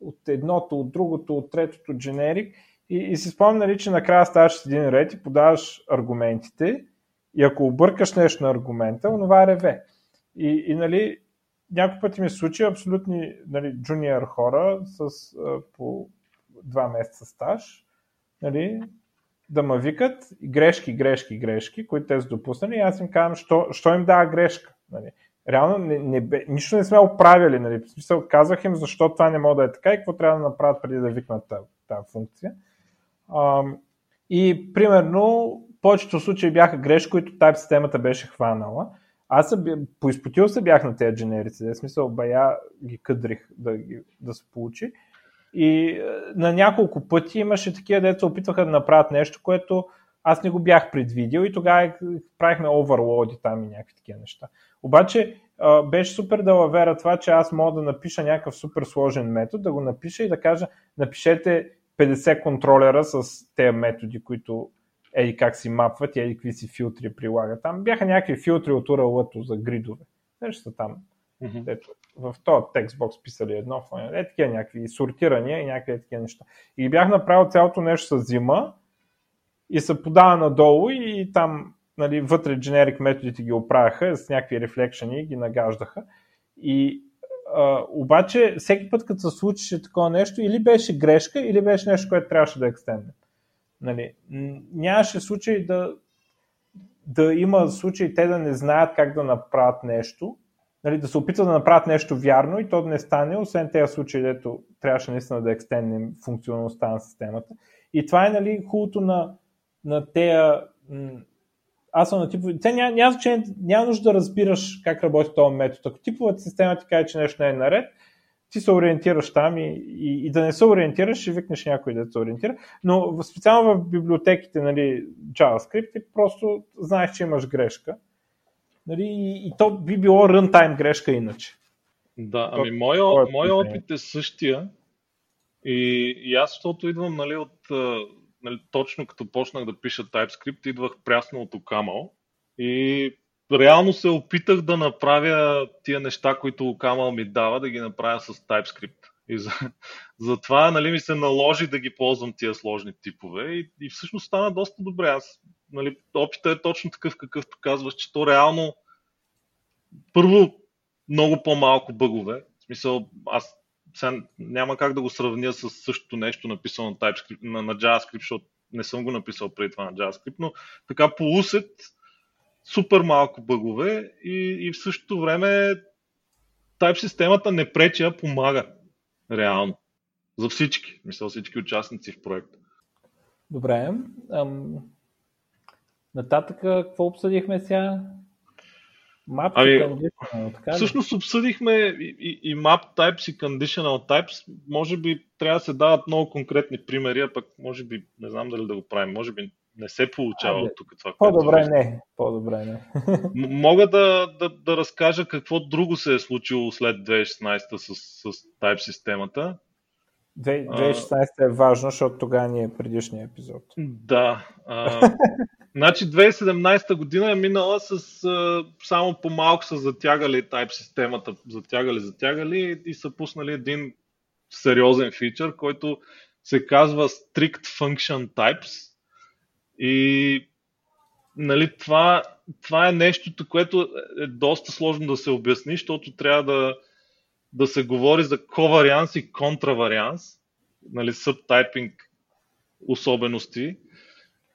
Speaker 1: от едното, от другото, от третото дженерик и, и си спомням, нали, че накрая ставаш с един ред и подаваш аргументите и ако объркаш нещо на аргумента, онова е реве. И, и нали, няколко пъти ми се случи абсолютни нали, джуниор хора с а, по два месеца стаж, нали, да ме викат грешки, грешки, грешки, които те са допуснали и аз им казвам, що, що им дава грешка. Нали. Реално не, не, нищо не сме оправили. Нали. В смисъл, казах им защо това не може да е така и какво трябва да направят преди да викнат тази, функция. А, и примерно, повечето случаи бяха грешки, които type системата беше хванала. Аз съм, поизпотил се бях на тези дженерици, в смисъл бая ги къдрих да, да се получи. И е, на няколко пъти имаше такива, деца опитваха да направят нещо, което аз не го бях предвидил и тогава правихме оверлоди там и някакви такива неща. Обаче беше супер да лавера това, че аз мога да напиша някакъв супер сложен метод, да го напиша и да кажа напишете 50 контролера с тези методи, които еди как си мапват и еди какви си филтри прилагат. Там бяха някакви филтри от url за гридове. Нещо там. Mm-hmm. Ето, в този текстбокс писали едно, е такива някакви сортирания и някакви такива неща. И бях направил цялото нещо с зима и се подава надолу и там нали, вътре generic методите ги оправяха с някакви рефлекшени ги нагаждаха. И а, обаче всеки път, като се случише такова нещо, или беше грешка, или беше нещо, което трябваше да екстендне. Нали, нямаше случай да, да има случай те да не знаят как да направят нещо, нали, да се опитват да направят нещо вярно и то да не стане, освен тези случаи, дето трябваше наистина да екстенднем функционалността на системата. И това е нали, хубавото на, на тези аз съм на типове. Те няма, няма, значение, няма нужда да разбираш как работи този метод. Ако типовата система ти каже, че нещо не е наред, ти се ориентираш там и, и, и да не се ориентираш, ще викнеш някой да се ориентира. Но специално в библиотеките, нали, JavaScript, ти просто знаеш, че имаш грешка. Нали, и, и то би било runtime грешка иначе.
Speaker 2: Да, ами моя, моя опит е същия. И, и аз, защото идвам нали, от нали, точно като почнах да пиша TypeScript, идвах прясно от Окамал и реално се опитах да направя тия неща, които Окамал ми дава, да ги направя с TypeScript. И за, затова нали, ми се наложи да ги ползвам тия сложни типове и, и всъщност стана доста добре. Аз, нали, опита е точно такъв, какъвто казваш, че то реално първо много по-малко бъгове. В смисъл, аз сега няма как да го сравня с същото нещо написано на, TypeScript, на, на JavaScript, защото не съм го написал преди това на JavaScript, но така по усет супер малко бъгове и, и в същото време Type системата не пречи, а помага. Реално. За всички. Мисля, всички участници в проекта.
Speaker 1: Добре. Ам... Нататък какво обсъдихме сега? Map ами, conditional, така
Speaker 2: Всъщност обсъдихме и, и, и map types и conditional types. Може би трябва да се дават много конкретни примери, а пък може би не знам дали да го правим. Може би не се получава от тук това.
Speaker 1: По-добре не. По-добре не.
Speaker 2: Мога да, да, да разкажа какво друго се е случило след 2016 с, с type системата.
Speaker 1: 2016 е важно, защото тогава ни е предишния епизод.
Speaker 2: Да. А, значи 2017 година е минала с а, само по-малко са затягали Type системата, затягали, затягали и са пуснали един сериозен фичър, който се казва Strict Function Types. И нали, това, това е нещото, което е доста сложно да се обясни, защото трябва да, да се говори за коварианс и контраварианс, нали, subtyping особености,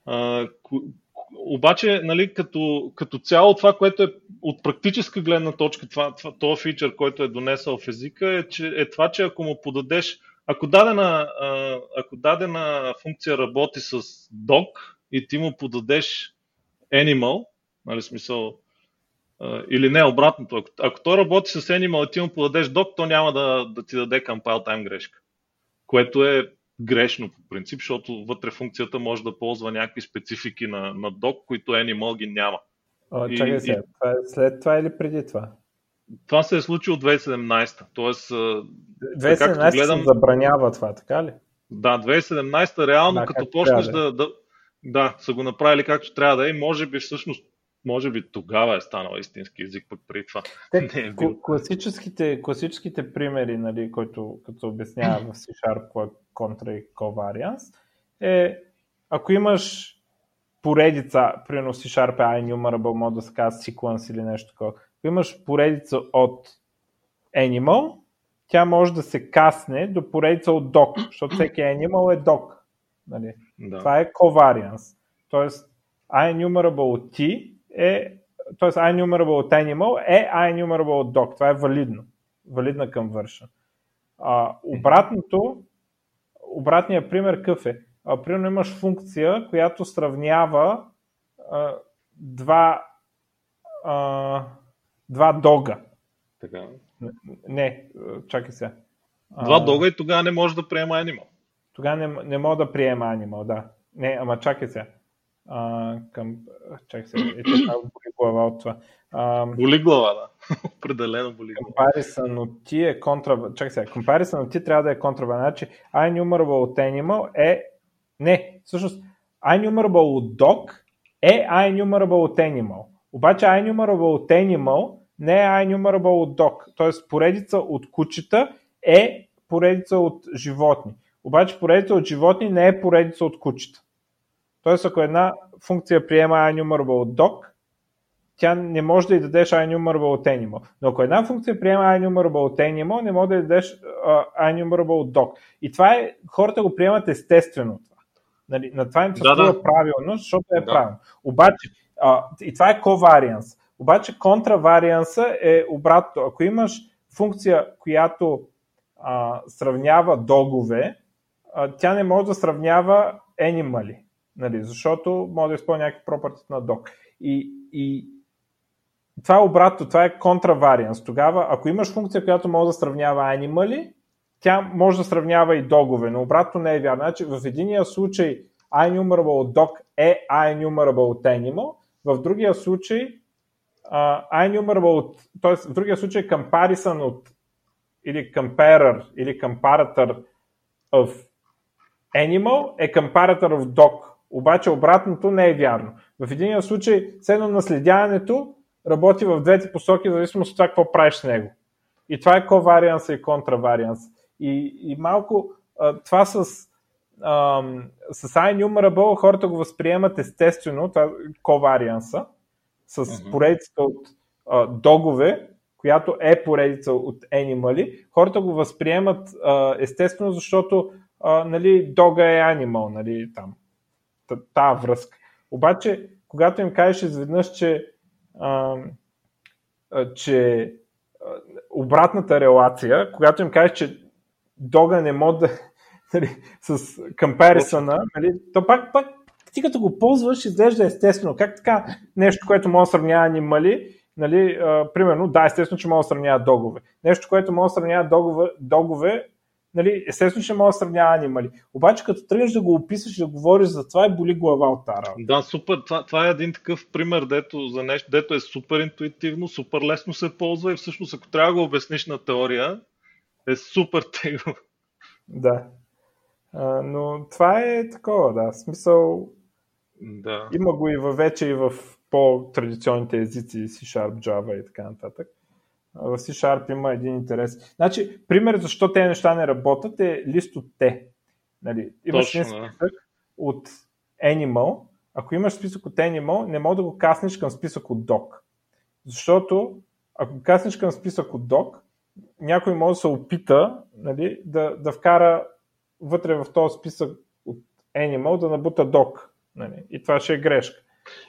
Speaker 2: а, обаче, нали, като, като цяло това, което е от практическа гледна точка, това, това, това фичър, който е донесъл в езика, е, че, е това, че ако му подадеш, ако дадена, ако дадена функция работи с dog и ти му подадеш animal, нали, смисъл, или не, обратното. Ако, ако той работи с Animal и ти му подадеш док, то няма да, да ти даде compile time грешка. Което е грешно по принцип, защото вътре функцията може да ползва някакви специфики на, на док, които Animal ги няма.
Speaker 1: О, чакай се, това е след това или преди това?
Speaker 2: Това се е случило 2017. Тоест,
Speaker 1: 2017 гледам... се забранява това, така ли?
Speaker 2: Да, 2017 реално, да, като почнеш да, да, да, са го направили както трябва да е, може би всъщност може би тогава е станал истински език, пък преди това
Speaker 1: Те, не е бил. Класическите, класическите примери, нали, които като обяснява в C-Sharp контра и covariance, е ако имаш поредица, примерно C-Sharp е iNumerable, може да се казва sequence или нещо такова, ако имаш поредица от animal, тя може да се касне до поредица от doc, защото всеки animal е doc. Нали? Да. Това е covariance. Тоест, iNumerable от T е, т.е. iNumerable от Animal е iNumerable от Doc. Това е валидно. Валидна conversion. А, обратното, обратният пример какъв е? А, примерно имаш функция, която сравнява а, два, а, два дога.
Speaker 2: Така.
Speaker 1: Не, не чакай сега.
Speaker 2: Два дога и тогава не може да приема Animal.
Speaker 1: Тогава не, не мога да приема Animal, да. Не, ама чакай сега а, към... Чакай се, е така боли глава от това.
Speaker 2: А, боли глава, да. Определено боли
Speaker 1: глава. Comparison от ти е контра... Чакай сега, comparison от ти трябва да е контра... Значи, iNumerable от Animal е... Не, всъщност, iNumerable от Dog е iNumerable от Animal. Обаче iNumerable от Animal не е iNumerable от Dog. Тоест, поредица от кучета е поредица от животни. Обаче поредица от животни не е поредица от кучета. Тоест, ако една функция приема iNumerable от doc, тя не може да й дадеш iNumerable от animal. Но ако една функция приема iNumerable от animal, не може да й дадеш uh, iNumerable от doc. И това е, хората го приемат естествено. Това. Нали, на това им се да, да. правилно, защото е да. правилно. Обаче, uh, и това е covariance. Обаче контраварианса е обратно. Ако имаш функция, която uh, сравнява догове, uh, тя не може да сравнява animali нали, защото може да изпълня някакви пропърти на док. И, и това е обратно, това е контраварианс. Тогава, ако имаш функция, която може да сравнява animali, тя може да сравнява и догове, но обратно не е вярно. Значи, в единия случай iNumerable dog е iNumerable animal, в другия случай uh, iNumerable т.е. в другия случай comparison от или comparer или comparator of animal е comparator of dog. Обаче обратното не е вярно. В един случай, седно наследяването работи в двете посоки, в зависимост от това какво правиш с него. И това е коварианс и контраварианс. И, и малко а, това с, а, с iNumerable хората го възприемат естествено, това коварианса, с uh-huh. поредицата от а, догове, която е поредица от animali, хората го възприемат а, естествено, защото а, нали, дога е animal, нали, там тази връзка. Обаче, когато им кажеш изведнъж, че, а, а, че а, обратната релация, когато им кажеш, че дога не може да нали, с комперисона, нали, то пак, пак ти като го ползваш, изглежда естествено. Как така нещо, което може да сравнява анимали, нали, а, примерно, да, естествено, че може да сравнява догове. Нещо, което може да сравнява догове, догове нали, естествено ще мога да сравнява анимали. Обаче като тръгнеш да го описваш да говориш за това, е боли глава от тара.
Speaker 2: Да, супер. Това, това е един такъв пример, дето, за нещо, дето е супер интуитивно, супер лесно се ползва и всъщност ако трябва да го обясниш на теория, е супер тегло.
Speaker 1: Да. А, но това е такова, да. Смисъл.
Speaker 2: Да.
Speaker 1: Има го и във вече и в по-традиционните езици, C-Sharp, Java и така нататък в C-Sharp има един интерес. Значи, пример защо тези неща не работят е лист от те. Нали, имаш Точно, един списък да. от Animal. Ако имаш списък от Animal, не мога да го каснеш към списък от Doc. Защото ако каснеш към списък от Doc, някой може да се опита нали, да, да вкара вътре в този списък от Animal да набута Doc. Нали, и това ще е грешка.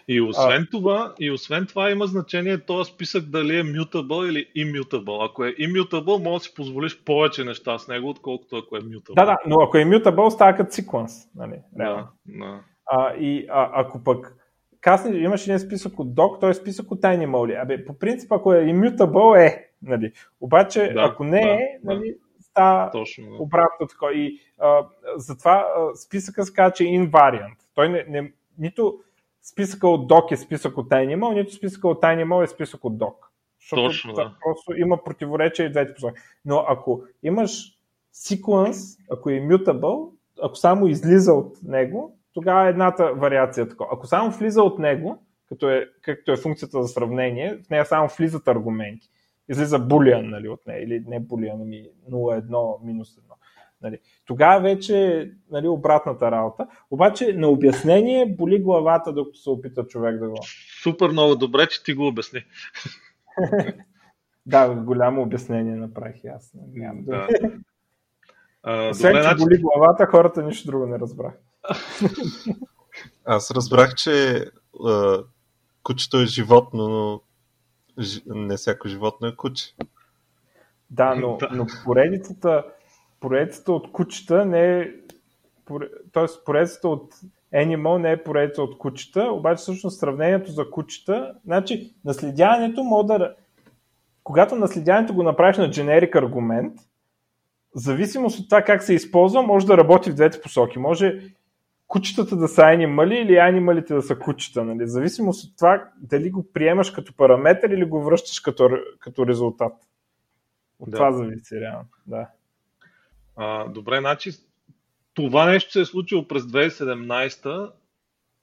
Speaker 2: И освен, а... това, и освен това има значение този списък дали е mutable или immutable. Ако е immutable, може да си позволиш повече неща с него, отколкото ако е mutable.
Speaker 1: Да, да, но ако е mutable, става като sequence. Нали?
Speaker 2: Да, да.
Speaker 1: А, и а, ако пък Касни, имаш един списък от док, той е списък от Animal. Абе, по принцип, ако е immutable, е. Нали. Обаче, да, ако не да, е, нали, да. става Точно, да. обратно така. И а, затова а, списъка се казва, че е invariant. Той не, не, нито списъка от док е списък от Animal, нито списъка от Animal е списък от док.
Speaker 2: Защото Точно, да.
Speaker 1: просто има противоречие и двете посоки. Но ако имаш sequence, ако е immutable, ако само излиза от него, тогава е едната вариация е такова. Ако само влиза от него, като е, както е функцията за сравнение, в нея само влизат аргументи. Излиза булиан нали, от нея, или не булиан, ами 0,1, минус 1. Нали. Тогава вече нали, обратната работа. Обаче на обяснение боли главата, докато се опита човек да го...
Speaker 2: Супер много добре, че ти го обясни.
Speaker 1: да, голямо обяснение направих аз. Нямам
Speaker 2: да.
Speaker 1: Освен, че значи- боли главата, хората нищо друго не разбрах.
Speaker 3: Аз разбрах, че а, кучето е животно, но ж... не всяко животно е куче.
Speaker 1: Да, но, но поредицата, поредицата от кучета не е. Тоест, поредицата от Animal не е поредица от кучета, обаче всъщност сравнението за кучета, значи наследяването може да. Когато наследяването го направиш на generic аргумент, в зависимост от това как се използва, може да работи в двете посоки. Може кучетата да са анимали или анималите да са кучета. Нали? Зависимост от това дали го приемаш като параметър или го връщаш като, като резултат. От да. това зависи реално. Да.
Speaker 2: А, добре, значи това нещо се е случило през 2017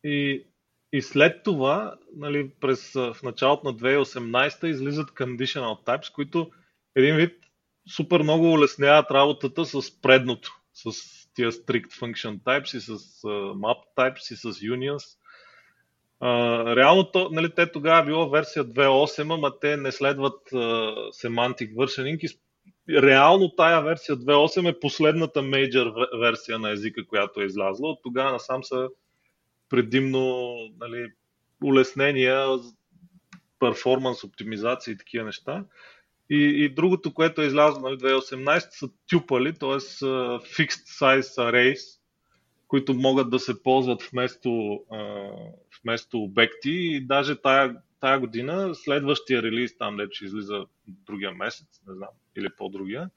Speaker 2: и, и след това, нали, през, в началото на 2018 излизат conditional types, които един вид супер много улесняват работата с предното, с тия strict function types и с uh, map types и с unions. Uh, реално то, нали, те тогава било версия 2.8, ама те не следват uh, semantic versioning и реално тая версия 2.8 е последната major версия на езика, която е излязла. От тогава насам са предимно нали, улеснения, перформанс, оптимизация и такива неща. И, и другото, което е излязло на нали, 2018 са тюпали, т.е. fixed size arrays, които могат да се ползват вместо, вместо обекти. И даже тая, тая година, следващия релиз, там вече излиза другия месец, не знам, или по-другия,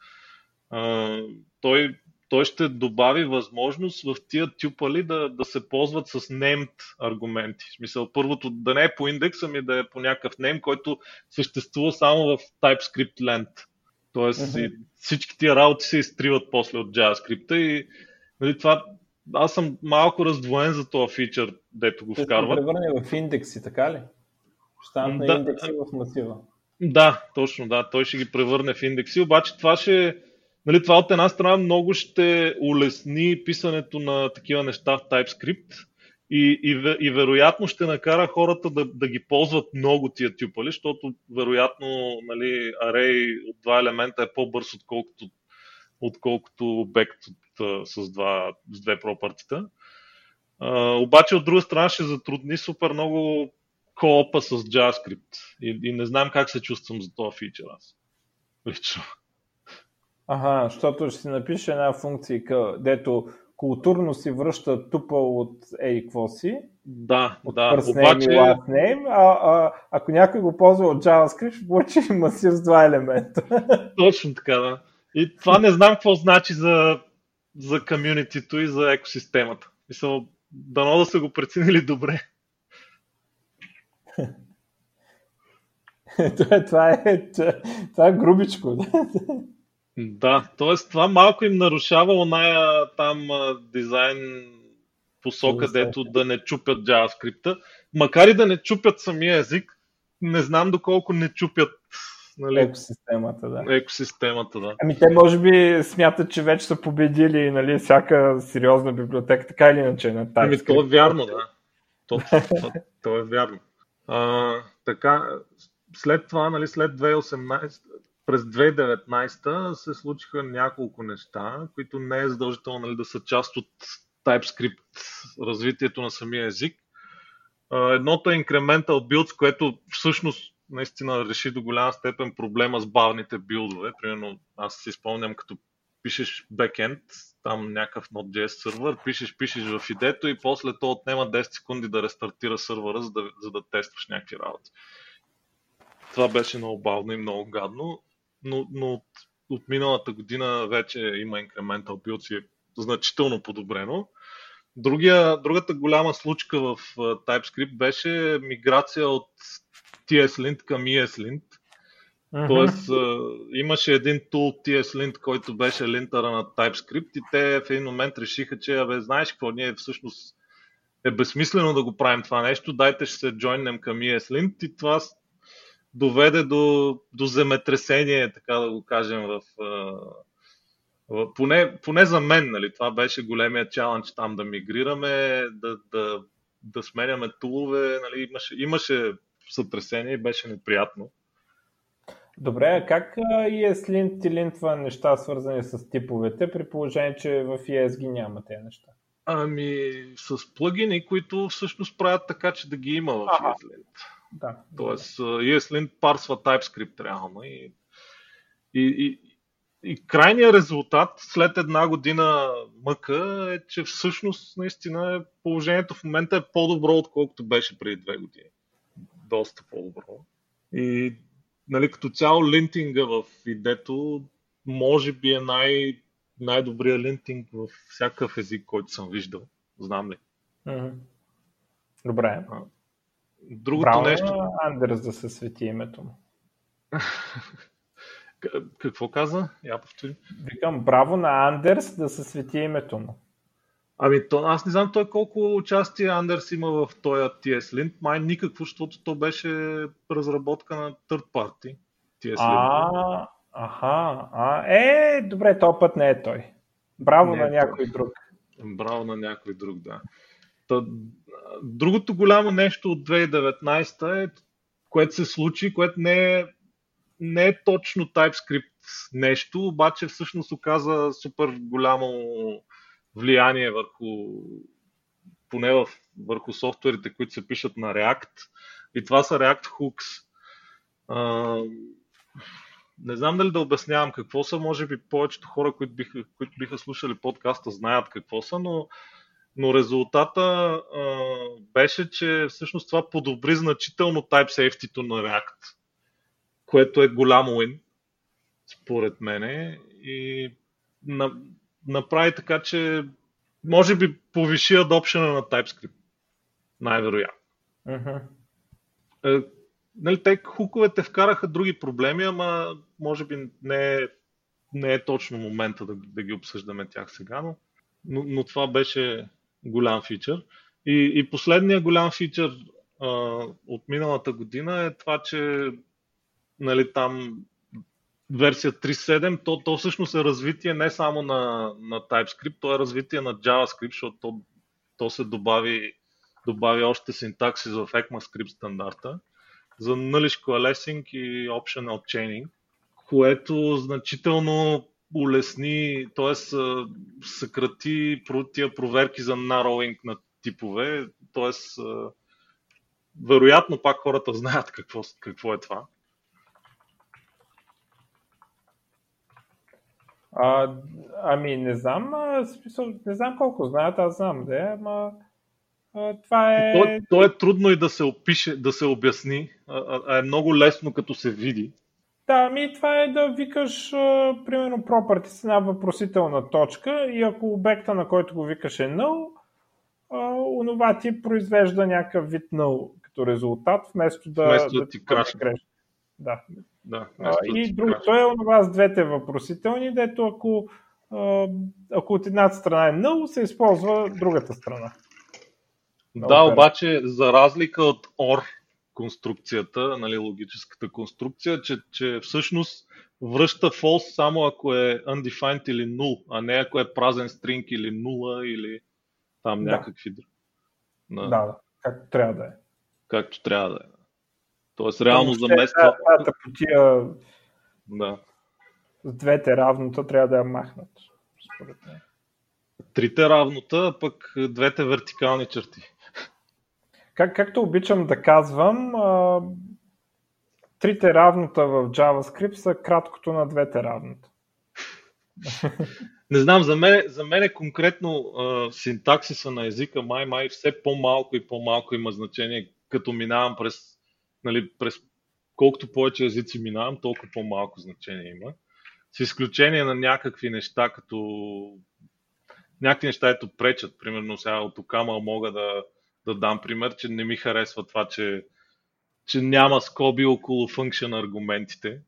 Speaker 2: той той ще добави възможност в тия тюпали да, да се ползват с named аргументи. В смисъл, първото да не е по индекс, ами да е по някакъв name, който съществува само в TypeScript lent. Тоест mm-hmm. всички тия работи се изтриват после от JavaScript и нали, това аз съм малко раздвоен за този фичър, дето го вкарва.
Speaker 1: Ще превърне в индекси, така ли? Станат на да, индекси в масива.
Speaker 2: Да, точно, да. Той ще ги превърне в индекси, обаче това ще Нали, това от една страна много ще улесни писането на такива неща в TypeScript и, и, и вероятно ще накара хората да, да ги ползват много тия тюпали, защото вероятно нали, array от два елемента е по-бърз, отколкото, отколкото обект от, с, два, с две пропартита. Обаче от друга страна ще затрудни супер много коопа с JavaScript. И, и не знам как се чувствам за този фичър аз. Лично.
Speaker 1: Ага, защото ще си напише една функция, дето културно си връща тупъл от ей какво си.
Speaker 2: Да,
Speaker 1: от
Speaker 2: да.
Speaker 1: First Обаче... name last name, а, а, ако някой го ползва от JavaScript, ще получи масив с два елемента.
Speaker 2: Точно така, да. И това не знам какво значи за, за комюнитито и за екосистемата. Мисля, дано да са го преценили добре.
Speaker 1: това, това, е, това е грубичко.
Speaker 2: Да, т.е. това малко им нарушава оная там дизайн посока, дето да не чупят JavaScript. Макар и да не чупят самия език, не знам доколко не чупят
Speaker 1: нали, екосистемата, да.
Speaker 2: екосистемата, да.
Speaker 1: Ами те може би смятат, че вече са победили нали, всяка сериозна библиотека, така или иначе на
Speaker 2: тази. Ами то е вярно, да. То, то, то е вярно. А, така, след това, нали, след 2018, през 2019 се случиха няколко неща, които не е задължително нали, да са част от TypeScript развитието на самия език. Едното е Incremental Builds, което всъщност наистина реши до голяма степен проблема с бавните билдове. Примерно аз си спомням като пишеш бекенд, там някакъв Node.js сервер, пишеш, пишеш в идето и после то отнема 10 секунди да рестартира сървъра, за да, за да тестваш някакви работи. Това беше много бавно и много гадно, но, но от, от миналата година вече има incremental builds и е значително подобрено. Другия, другата голяма случка в TypeScript беше миграция от TSLint към ESLint. Mm-hmm. Тоест, имаше един тул TSLint, който беше линтъра на TypeScript и те в един момент решиха, че абе, знаеш какво, ние всъщност е безсмислено да го правим това нещо, дайте ще се джойнем към ESLint и това доведе до, до земетресение, така да го кажем, в, в поне, поне за мен, нали, това беше големия чалендж там да мигрираме, да, да, да сменяме тулове, нали, имаше, имаше сътресение и беше неприятно.
Speaker 1: Добре, а как ESLint и линтва неща свързани с типовете, при положение, че в ES ги няма тези неща?
Speaker 2: Ами, с плагини, които всъщност правят така, че да ги има в ага. ESLint.
Speaker 1: Да.
Speaker 2: Тоест, ESLint парсва TypeScript реално и, и, и, и крайният резултат след една година мъка е, че всъщност наистина положението в момента е по-добро, отколкото беше преди две години. Доста по-добро. И нали, като цяло линтинга в идето може би е най- най-добрият линтинг в всякакъв език, който съм виждал. Знам ли?
Speaker 1: Mm-hmm. Добре.
Speaker 2: Другото
Speaker 1: Браво
Speaker 2: нещо...
Speaker 1: Андерс да се свети името му.
Speaker 2: Какво каза? Я повтори.
Speaker 1: Викам, браво на Андерс да се свети името му.
Speaker 2: Ами, то, аз не знам той колко участие Андерс има в този TS Lint. Май никакво, защото то беше разработка на third party. TS
Speaker 1: а, аха, а, е, добре, този път не е той. Браво не на е някой той. друг.
Speaker 2: Браво на някой друг, да. Та, другото голямо нещо от 2019 е, което се случи, което не е, не е точно TypeScript нещо, обаче всъщност оказа супер голямо влияние върху поне в, върху софтуерите, които се пишат на React. И това са React Hooks. А, не знам дали да обяснявам какво са, може би повечето хора, които биха, които биха слушали подкаста, знаят какво са, но, но резултата а, беше, че всъщност това подобри значително type safety на React, което е голям win, според мене. И на, направи така, че може би повиши адопшена на TypeScript. Най-вероятно.
Speaker 1: Uh-huh.
Speaker 2: Е, нали, те хуковете вкараха други проблеми, ама може би не е, не е точно момента да, да ги обсъждаме тях сега, но, но, но това беше голям фичър. И, и последният голям фичър а, от миналата година е това, че нали, там версия 3.7, то, то всъщност е развитие не само на, на TypeScript, то е развитие на JavaScript, защото то, то се добави, добави още синтаксис в ECMAScript стандарта за Nullish Coalescing и Optional Chaining, което значително улесни, т.е. съкрати тия проверки за narrowing на типове, т.е. вероятно пак хората знаят какво, какво е това.
Speaker 1: А, ами не знам, а, смисъл, не знам колко знаят, аз знам, да, ама а, това е...
Speaker 2: То, то е трудно и да се опише, да се обясни, а, а е много лесно като се види.
Speaker 1: Да, ами това е да викаш, а, примерно, property с една въпросителна точка и ако обекта, на който го викаш е null, а, онова ти произвежда някакъв вид null като резултат, вместо да,
Speaker 2: вместо да ти крашне.
Speaker 1: Да.
Speaker 2: Да,
Speaker 1: а, и другото е онова с двете въпросителни, дето ако, ако от едната страна е null, се използва другата страна.
Speaker 2: Да, да обаче за разлика от OR конструкцията, нали, логическата конструкция, че, че всъщност връща false само ако е undefined или null, а не ако е празен string или нула или там да. някакви други.
Speaker 1: Да. да, да, както трябва да е.
Speaker 2: Както трябва да е. Тоест реално замества...
Speaker 1: Тази потия
Speaker 2: да.
Speaker 1: с двете равнота трябва да я махнат. Според
Speaker 2: Трите равнота, а пък двете вертикални черти.
Speaker 1: как, както обичам да казвам, а, трите равнота в JavaScript са краткото на двете равнота.
Speaker 2: Не знам, за мен, за мен е конкретно а, синтаксиса на езика май май все по-малко и по-малко има значение, като минавам през, нали, през колкото повече езици минавам, толкова по-малко значение има. С изключение на някакви неща, като някакви неща, ето пречат. Примерно сега от Окама мога да, да дам пример, че не ми харесва това, че, че няма скоби около function аргументите.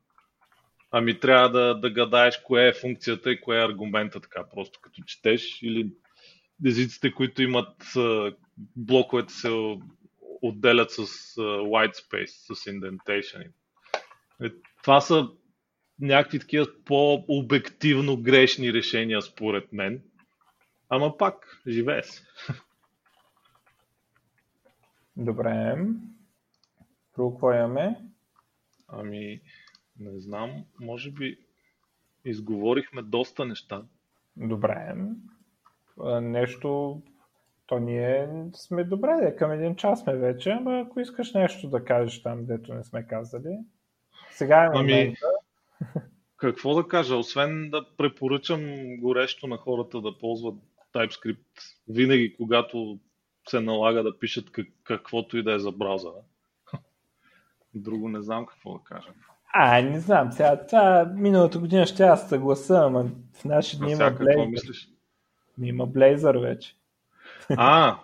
Speaker 2: Ами трябва да, да гадаеш кое е функцията и кое е аргумента, така просто като четеш. Или езиците, които имат блоковете се отделят с white space, с indentation. Е, това са някакви такива по-обективно грешни решения, според мен. Ама пак, живее се.
Speaker 1: Добре. Друго какво имаме?
Speaker 2: Ами, не знам, може би изговорихме доста неща.
Speaker 1: Добре. Нещо, то ние сме добре, към един час сме вече, ама ако искаш нещо да кажеш там, дето не сме казали. Сега е ами, момента.
Speaker 2: Ами, какво да кажа, освен да препоръчам горещо на хората да ползват TypeScript винаги, когато се налага да пишат как, каквото и да е за браузъра. Друго не знам какво да кажа.
Speaker 1: А, не знам. Сега, това миналата година ще аз съгласа, ама в наши дни има Blazor. Има Blazor вече.
Speaker 2: А,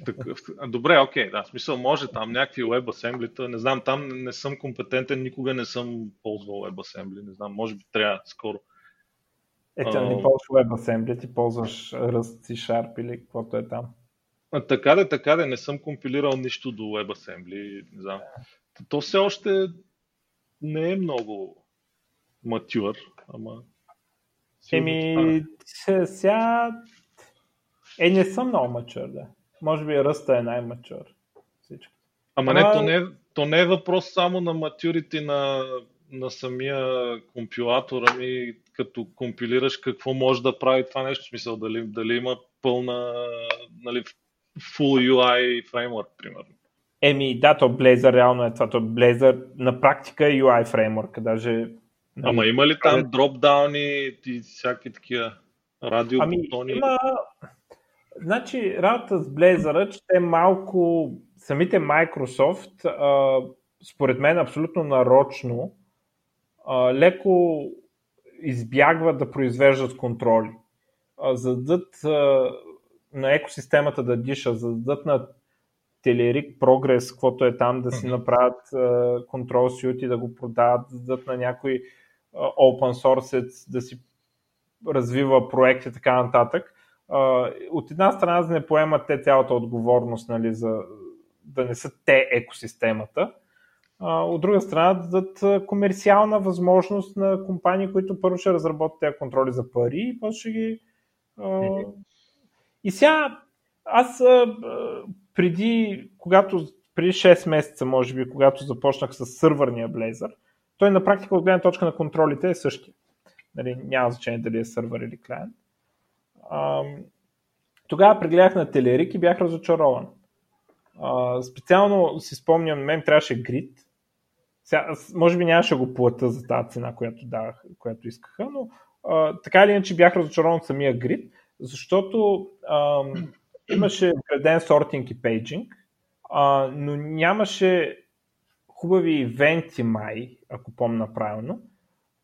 Speaker 2: в такъв... Добре, окей, да, смисъл може там някакви WebAssembly, не знам, там не съм компетентен, никога не съм ползвал WebAssembly, не знам, може би трябва скоро.
Speaker 1: Ето, не ползваш WebAssembly, ти ползваш Rust, C-Sharp или каквото е там.
Speaker 2: А, така да, така да, не съм компилирал нищо до WebAssembly, не знам. То все още не е много матюр, ама...
Speaker 1: Еми, сега... Е, не съм много матюр, да. Може би ръста е най-матюр.
Speaker 2: Всичко. Ама, не, то не, е, то не е въпрос само на матюрите на, на самия компилатор, ами като компилираш какво може да прави това нещо, в смисъл дали, дали има пълна, нали, full UI фреймворк, примерно.
Speaker 1: Еми, да, то Blazor реално е това. То Blazor на практика е UI фреймворк. Даже, нали,
Speaker 2: Ама има ли там дропдауни и всякакви такива радио
Speaker 1: ами, Има... Значи, работа с Blazor, че те малко, самите Microsoft, а, според мен абсолютно нарочно, а, леко избягват да произвеждат контроли. А, за да дадат а, на екосистемата да диша, за да дадат на Телерик Прогрес, каквото е там, да си направят контрол uh, и да го продават, да дадат на някой uh, open source да си развива проекти и така нататък. От една страна да не поемат те цялата отговорност нали, за да не са те екосистемата, uh, от друга страна да дадат комерциална възможност на компании, които първо ще разработят тези контроли за пари и после ще ги uh, и сега аз преди, когато, преди 6 месеца, може би, когато започнах с сървърния Blazor, той на практика от гледна точка на контролите е същия. Нали, няма значение дали е сървър или клиент. Тогава прегледах на Телерик и бях разочарован. А, специално си спомням, мен трябваше грид. Сега, може би нямаше го плата за тази цена, която, давах, която искаха, но а, така или иначе бях разочарован от самия грид, защото ам, имаше вграден сортинг и пейджинг, а, но нямаше хубави ивенти май, ако помня правилно.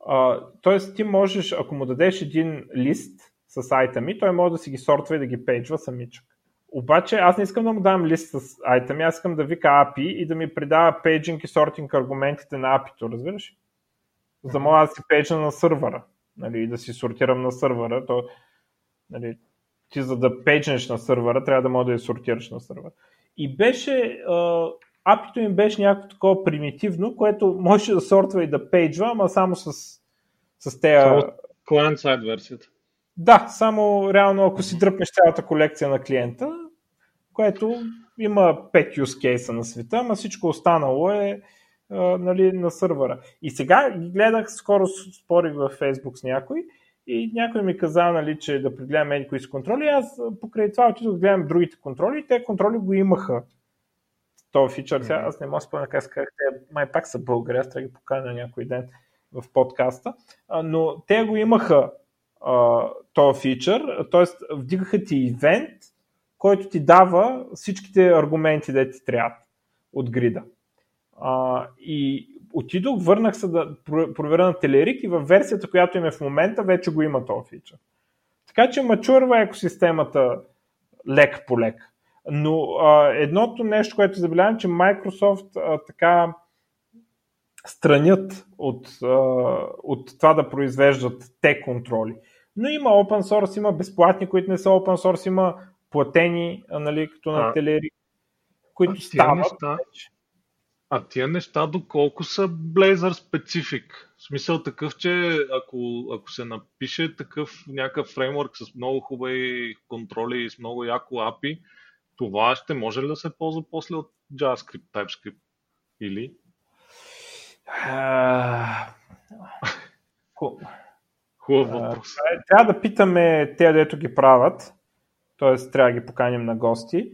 Speaker 1: А, тоест ти можеш, ако му дадеш един лист с айтами, той може да си ги сортва и да ги пейджва самичък. Обаче аз не искам да му дам лист с айтами, аз искам да вика API и да ми предава пейджинг и сортинг аргументите на API-то, разбираш? За мога да си пейджа на сървъра, нали, да си сортирам на сървъра, то нали, ти за да пейджнеш на сървъра, трябва да може да я сортираш на сървъра. И беше, апито им беше някакво такова примитивно, което можеше да сортва и да пейджва, ама само с, с тея...
Speaker 2: Client-side версията.
Speaker 1: Да, само реално ако си дръпнеш цялата колекция на клиента, което има 5 use case на света, ама всичко останало е а, нали, на сървъра. И сега гледах, скоро спорих във Facebook с някой и някой ми каза, нали, че да прегледам еди кои са контроли. Аз покрай това отидох да гледам другите контроли и те контроли го имаха този фичър. Сега аз не мога да спомня как казах, те май пак са българи, аз трябва да ги поканя някой ден в подкаста, но те го имаха този фичър, т.е. вдигаха ти ивент, който ти дава всичките аргументи, да ти трябват от грида. А, и отидох, върнах се да проверя на Телерик и в версията, която им е в момента, вече го има този фичър. Така че мачурва екосистемата лек по лек. Но а, едното нещо, което забелявам, че Microsoft а, така странят от, а, от това да произвеждат те контроли. Но има open source, има безплатни, които не са open source, има платени, нали, като на а, Телери, които стават. Неща,
Speaker 2: а тия неща доколко са Blazor специфик? В смисъл такъв, че ако, ако се напише такъв някакъв фреймворк с много хубави контроли и с много яко API, това ще може ли да се ползва после от JavaScript, TypeScript? Или? Хубав въпрос.
Speaker 1: Трябва да питаме те, дето ги правят, т.е. трябва да ги поканим на гости,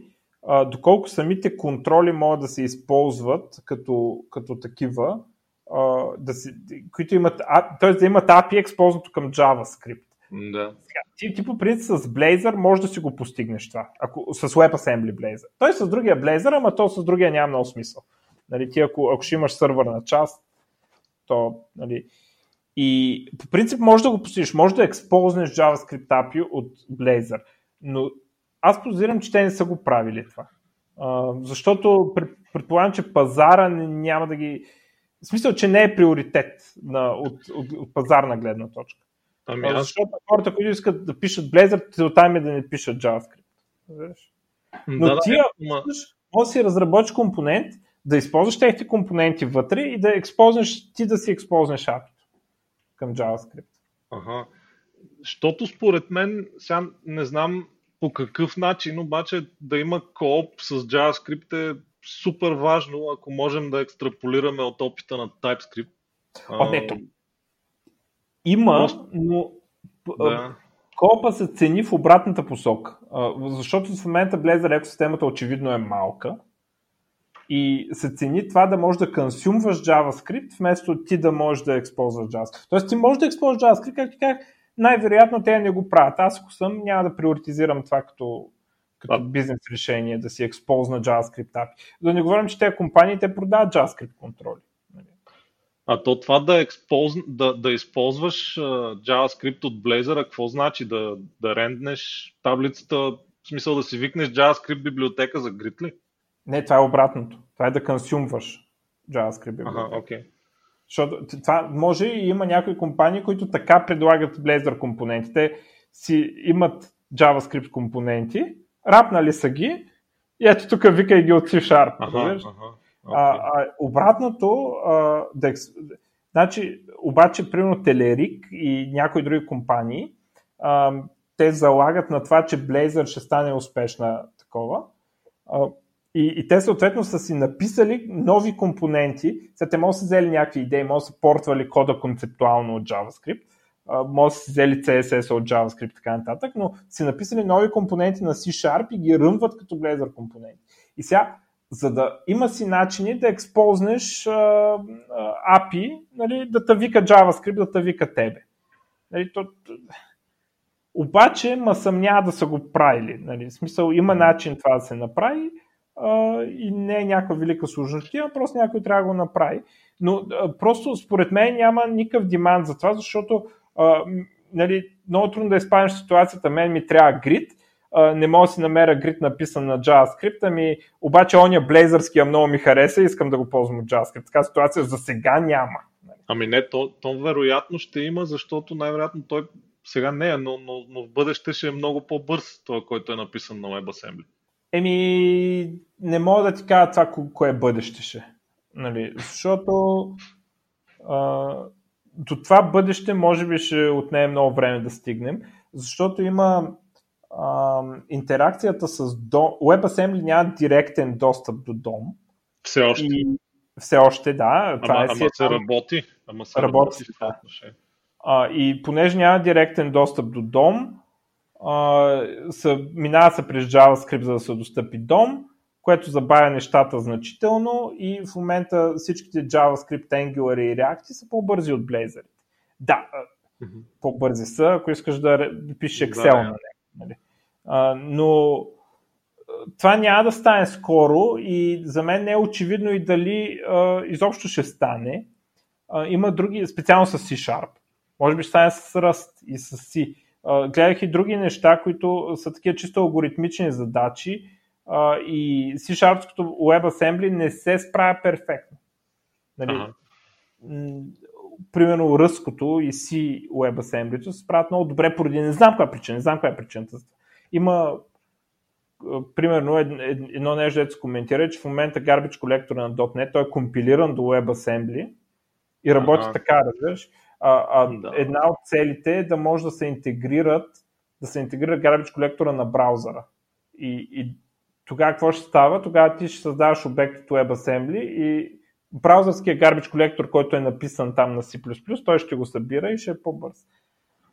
Speaker 1: доколко самите контроли могат да се използват като, като такива, да си, които имат, т.е. да имат API експознато към JavaScript.
Speaker 2: Да.
Speaker 1: Ти, ти по принцип с Blazor може да си го постигнеш това, ако, с WebAssembly Blazor. Той с другия Blazor, ама то с другия няма много смисъл. Нали, ти ако, ако ще имаш сървърна част, то нали, и по принцип може да го постигнеш, може да експознеш JavaScript API от Blazor, но аз позирам, че те не са го правили това. А, защото предполагам, че пазара няма да ги... В смисъл, че не е приоритет на, от, от, от пазарна гледна точка. Ами аз... Защото хората, които искат да пишат Blazor, целта им е да не пишат JavaScript. Но да, ти, да, ма... може да си разработиш компонент, да използваш техните компоненти вътре и да експознеш, ти да си експознеш API към JavaScript.
Speaker 2: Ага. Защото според мен, сега не знам по какъв начин, обаче да има кооп с JavaScript е супер важно, ако можем да екстраполираме от опита на TypeScript.
Speaker 1: О, не, има, но да. коопа се цени в обратната посока. Защото в момента Blazor екосистемата очевидно е малка и се цени това да можеш да консюмваш JavaScript, вместо ти да можеш да използваш JavaScript. Тоест ти можеш да използваш JavaScript, както казах, най-вероятно те не го правят. Аз ако съм, няма да приоритизирам това като, като а. бизнес решение, да си експозна JavaScript API. Да не говорим, че компании те продават JavaScript контроли.
Speaker 2: А то това да, експоз... да, да използваш uh, JavaScript от Blazor, какво значи? Да, да ренднеш таблицата, в смисъл да си викнеш JavaScript библиотека за Grid ли?
Speaker 1: Не, това е обратното. Това е да консюмваш JavaScript библиотека.
Speaker 2: Ага. Okay.
Speaker 1: Защото това може и има някои компании, които така предлагат Blazor компоненти. Те си имат JavaScript компоненти, рапнали са ги и ето тук викай ги от C-Sharp. Ага, ага, okay. а, а, обратното, а, да, значи, обаче, примерно Телерик и някои други компании, а, те залагат на това, че Blazor ще стане успешна такова. А, и, и те съответно са си написали нови компоненти. Сега те може да са взели някакви идеи, може да са портвали кода концептуално от JavaScript, може да са взели CSS от JavaScript и така нататък, но си написали нови компоненти на C-Sharp и ги ръмват като Blazor компоненти. И сега, за да има си начини да експознеш API, нали, да те вика JavaScript, да те вика тебе. Нали, то, обаче, ма няма да са го правили. Нали. В смисъл, има начин това да се направи и не е някаква велика сложност, просто някой трябва да го направи. Но просто според мен няма никакъв демант за това, защото а, нали, много трудно да изпаднеш ситуацията, мен ми трябва грид, не мога да си намеря грид написан на JavaScript, ами обаче ония блейзърския много ми хареса и искам да го ползвам от JavaScript. Така ситуация за сега няма.
Speaker 2: Ами не, то, то вероятно ще има, защото най-вероятно той сега не е, но, но, но в бъдеще ще е много по-бърз това, който е написан на WebAssembly.
Speaker 1: Еми, не мога да ти кажа това, кое бъдеще ще. Нали? Защото а, до това бъдеще може би ще отнеме много време да стигнем, защото има а, интеракцията с дом. WebAssembly няма директен достъп до дом.
Speaker 2: Все още. И,
Speaker 1: все още, да.
Speaker 2: Това ама, е ама се работи. Ама се
Speaker 1: работи, работи да. А, и понеже няма директен достъп до дом, са, минава се през JavaScript, за да се достъпи дом, което забавя нещата значително и в момента всичките JavaScript, Angular и React са по-бързи от Blazor. Да, mm-hmm. по-бързи са, ако искаш да пишеш Excel да, на него. Нали? А, но това няма да стане скоро и за мен не е очевидно и дали а, изобщо ще стане. А, има други, специално с C-Sharp. Може би ще стане с Rust и с C. Гледах и други неща, които са такива чисто алгоритмични задачи и C-Sharp като WebAssembly не се справя перфектно. Нали? Ага. Примерно ръското и C WebAssembly се справят много добре поради не знам каква причина, не знам каква е причината. Има примерно едно нещо, дето се коментира, че в момента Garbage колектора на .NET той е компилиран до WebAssembly и работи ага. така, разбираш. А, а да. една от целите е да може да се интегрират да се интегрира Garbage колектора на браузъра. И, и тогава какво ще става? Тогава ти ще създаваш обект от WebAssembly и браузърския Garbage колектор, който е написан там на C++, той ще го събира и ще е по-бърз.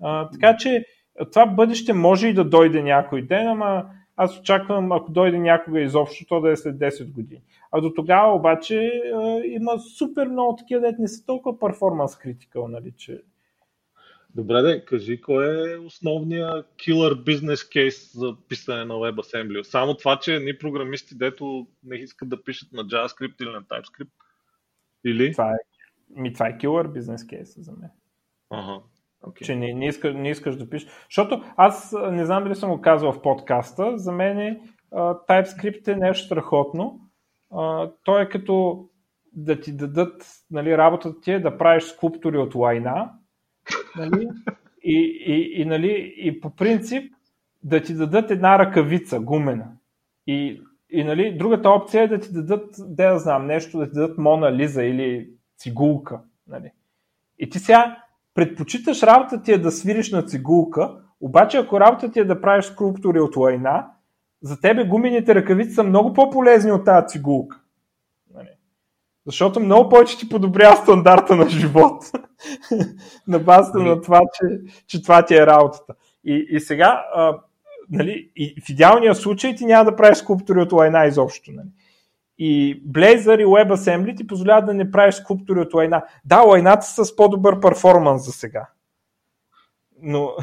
Speaker 1: А, така че това бъдеще може и да дойде някой ден, ама аз очаквам, ако дойде някога изобщо, то да е след 10 години. А до тогава обаче а, има супер много такива, дет не са толкова перформанс критикал, нали, че...
Speaker 2: Добре, де, кажи, кой е основният killer бизнес кейс за писане на WebAssembly? Само това, че ни програмисти, дето не искат да пишат на JavaScript или на TypeScript? Или?
Speaker 1: Това е, ми, това е killer бизнес кейс за мен.
Speaker 2: Ага.
Speaker 1: Okay. Че не, не, искаш, не искаш да пишеш. Защото аз не знам дали съм го казвал в подкаста, за мен е, TypeScript е нещо страхотно. Той е като да ти дадат, нали, работата ти е да правиш скулптури от лайна, нали, и, и, и, нали, и по принцип да ти дадат една ръкавица, гумена. И, и нали, другата опция е да ти дадат, да я знам, нещо, да ти дадат Мона Лиза или цигулка. Нали. И ти сега предпочиташ работа ти е да свириш на цигулка, обаче ако работа ти е да правиш скулптури от лайна, за тебе гумените ръкавици са много по-полезни от тази цигулка. Нали? Защото много повече ти подобрява стандарта на живот. на базата на това, че, че това ти е работата. И, и сега, а, нали, и в идеалния случай ти няма да правиш скулптури от лайна изобщо. Нали? И Blazor и WebAssembly ти позволяват да не правиш скулптури от лайна. Да, лайната са с по-добър перформанс за сега. Но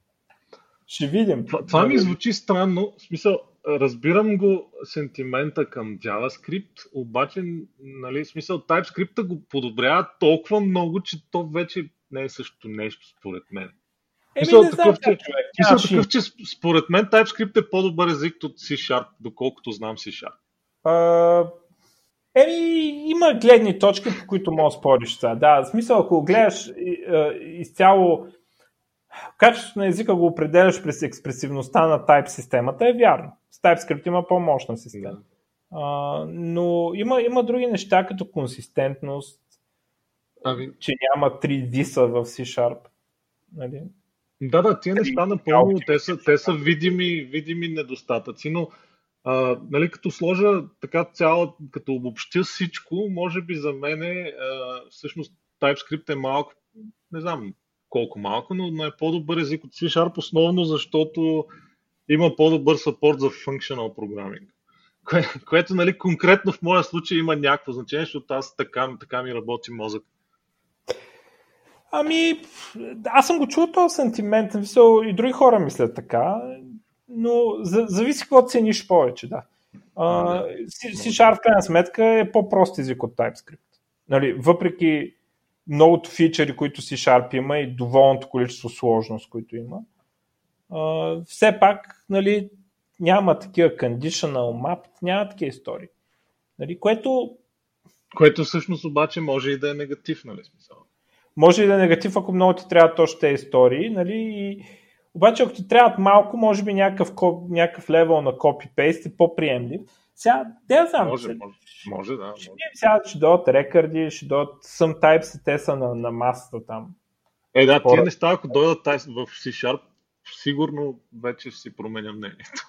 Speaker 1: ще видим.
Speaker 2: Това, това ми звучи странно. В смисъл, разбирам го сентимента към JavaScript, обаче, нали, в смисъл, TypeScript го подобрява толкова много, че то вече не е също нещо, според мен.
Speaker 1: Еми, мисъл, не такъв,
Speaker 2: че, мисъл, такъв, че според мен TypeScript е по-добър език от C-Sharp, доколкото знам C-Sharp.
Speaker 1: А, еми, има гледни точки, по които може да спориш това. Да, в смисъл, ако гледаш изцяло качеството на езика го определяш през експресивността на type системата, е вярно. С TypeScript има по-мощна система. Да. А, но има, има други неща, като консистентност, ами... че няма 3 диса в C-Sharp. Нали?
Speaker 2: Да, да, тия неща напълно, те са, те са видими, видими недостатъци, но а, нали, като сложа така цяло, като обобщя всичко, може би за мен е, всъщност TypeScript е малко, не знам колко малко, но е по-добър език от C-Sharp, основно защото има по-добър сапорт за functional programming. Кое, което нали, конкретно в моя случай има някакво значение, защото аз така, така ми работи мозък.
Speaker 1: Ами, аз съм го чул този сентимент, и други хора мислят така но за, зависи какво цениш повече, да. C-Sharp в крайна сметка е по-прост език от TypeScript. Нали, въпреки многото фичери, които C-Sharp има и доволното количество сложност, които има, а, все пак нали, няма такива conditional map, няма такива истории. Нали, което...
Speaker 2: Което всъщност обаче може и да е негатив, нали смисъл?
Speaker 1: Може и да е негатив, ако много ти трябва точно тези истории, нали, и обаче, ако ти трябват малко, може би някакъв, някакъв левел на копи-пейст е по-приемлив. Сега, да знам.
Speaker 2: Може, може, може, да. Ще,
Speaker 1: може. Сега ще дойдат рекърди, ще дойдат sometimes те са на, на масата там.
Speaker 2: Е, да, тия неща, ако дойдат в C-Sharp, сигурно вече си променя мнението.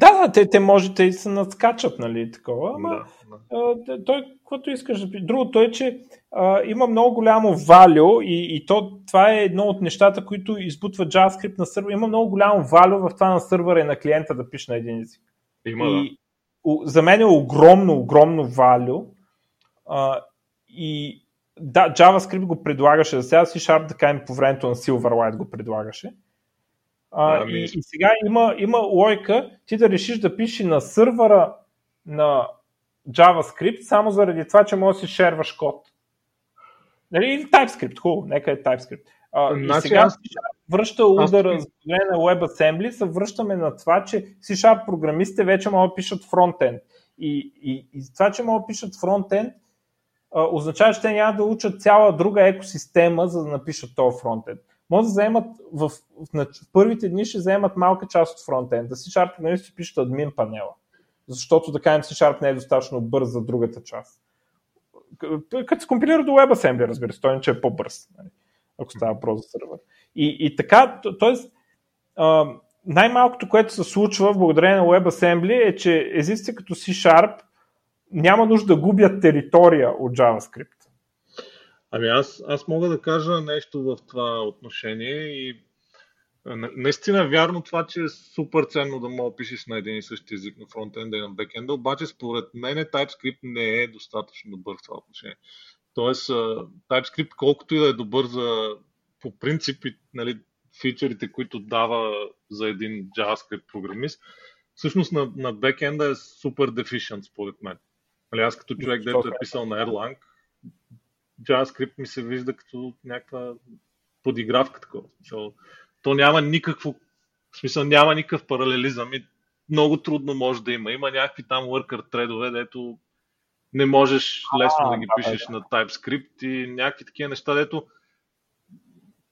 Speaker 1: Да, да, те, те може да и се надскачат, нали, такова, ама да, да. той, каквото искаш да Другото е, че а, има много голямо value и, и то, това е едно от нещата, които избутва JavaScript на сървър. Има много голямо value в това на сървъра и на клиента да пише на един език.
Speaker 2: Има, и,
Speaker 1: за мен е огромно, огромно value. А, и да, JavaScript го предлагаше за сега, C-Sharp, така и по времето на Silverlight го предлагаше. А, ами... и, и сега има, има лойка ти да решиш да пишеш на сървъра на JavaScript, само заради това, че можеш да си шерваш код. Нали? Или TypeScript, хубаво, нека е TypeScript. А, значи, и сега аз... връща удара аз... на WebAssembly, се връщаме на това, че C-Sharp програмистите вече могат да пишат фронтенд. И, и, и това, че могат да пишат фронтенд, означава, че те няма да учат цяла друга екосистема, за да напишат този фронтенд. Може да заемат в, в, в, в първите дни ще заемат малка част от фронтенда. C-Sharp програмисти пишат админ панела защото да кажем C-Sharp не е достатъчно бърз за другата част. Като се компилира до WebAssembly, разбира се, той че е по-бърз, нали, ако става въпрос за сервер. И, и така, т.е. най-малкото, което се случва благодарение на WebAssembly е, че езиците като C-Sharp няма нужда да губят територия от JavaScript.
Speaker 2: Ами аз, аз мога да кажа нещо в това отношение и Наистина вярно това, че е супер ценно да мога пишеш на един и същи език на фронтенда и на бекенда, обаче според мен TypeScript не е достатъчно добър в това отношение. Тоест, TypeScript, колкото и да е добър за по принцип нали, фичерите, които дава за един JavaScript програмист, всъщност на, на бекенда е супер deficient, според мен. Нали, аз като човек, дето е писал на Erlang, JavaScript ми се вижда като някаква подигравка такова то няма никакво, в смисъл няма никакъв паралелизъм и много трудно може да има. Има някакви там worker тредове, дето не можеш лесно а, да ги да, пишеш да. на TypeScript и някакви такива неща, дето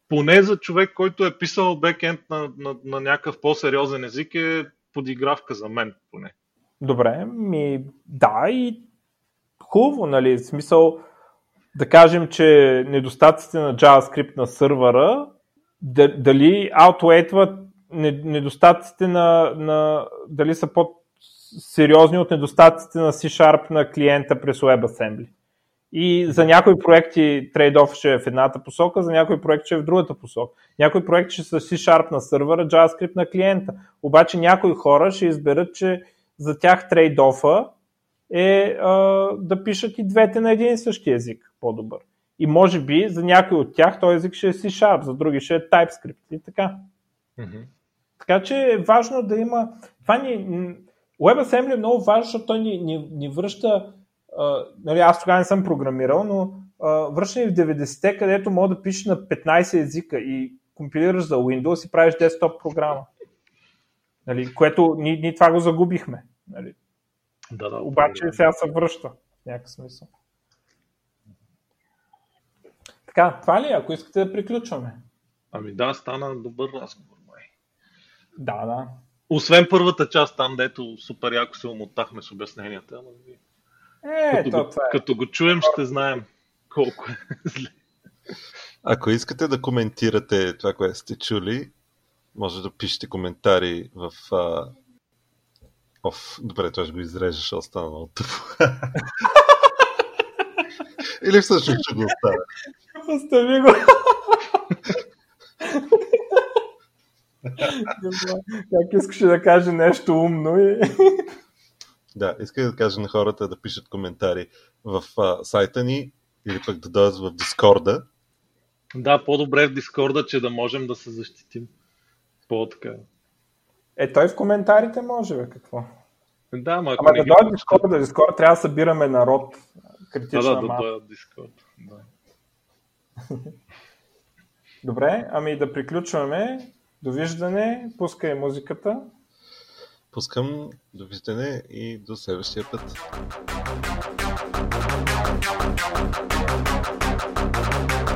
Speaker 2: поне за човек, който е писал бекенд на, на, на някакъв по-сериозен език е подигравка за мен поне.
Speaker 1: Добре, ми да и хубаво, нали, в смисъл да кажем, че недостатъците на JavaScript на сървъра дали аутуейтват недостатъците на, на дали са по-сериозни от недостатъците на C-Sharp на клиента през WebAssembly. И за някои проекти трейд-оф ще е в едната посока, за някои проекти ще е в другата посока. Някои проекти ще са C-Sharp на сървъра, JavaScript на клиента. Обаче някои хора ще изберат, че за тях трейд-офа е а, да пишат и двете на един и същи език по-добър. И може би за някой от тях този език ще е C-Sharp, за други ще е TypeScript и така. Mm-hmm. Така че е важно да има... Това ни... WebAssembly е много важно, защото той ни, ни, ни връща... А, нали, аз тогава не съм програмирал, но а, връща ни в 90-те, където мога да пишеш на 15 езика и компилираш за Windows и правиш десктоп програма. Нали, което ние, ние това го загубихме. Нали. Да, да, Обаче сега се връща в някакъв смисъл. Така, това ли е, ако искате да приключваме?
Speaker 2: Ами да, стана добър разговор, май.
Speaker 1: Да, да.
Speaker 2: Освен първата част там, дето супер яко се умотахме с обясненията. Ама...
Speaker 1: Е, като,
Speaker 2: то,
Speaker 1: го, това е.
Speaker 2: като го чуем, ще знаем колко е зле.
Speaker 3: Ако искате да коментирате това, което сте чули, може да пишете коментари в... Оф, добре, това ще го изрежеш, ще остана много тъпо. Или всъщност ще го оставя.
Speaker 1: Остави го. как искаше да каже нещо умно и...
Speaker 3: Да, исках да кажа на хората да пишат коментари в а, сайта ни или пък да дойдат в Дискорда.
Speaker 2: Да, по-добре в Дискорда, че да можем да се защитим. По-така.
Speaker 1: Е, той в коментарите може, бе, какво?
Speaker 2: Да, ма,
Speaker 1: ама да дойдат в Дискорда, Дискорда трябва да събираме народ. Критична
Speaker 2: да, да, да дойдат Дискорд. Да.
Speaker 1: Добре, ами да приключваме. Довиждане, пускай музиката.
Speaker 3: Пускам довиждане и до следващия път. Thank you.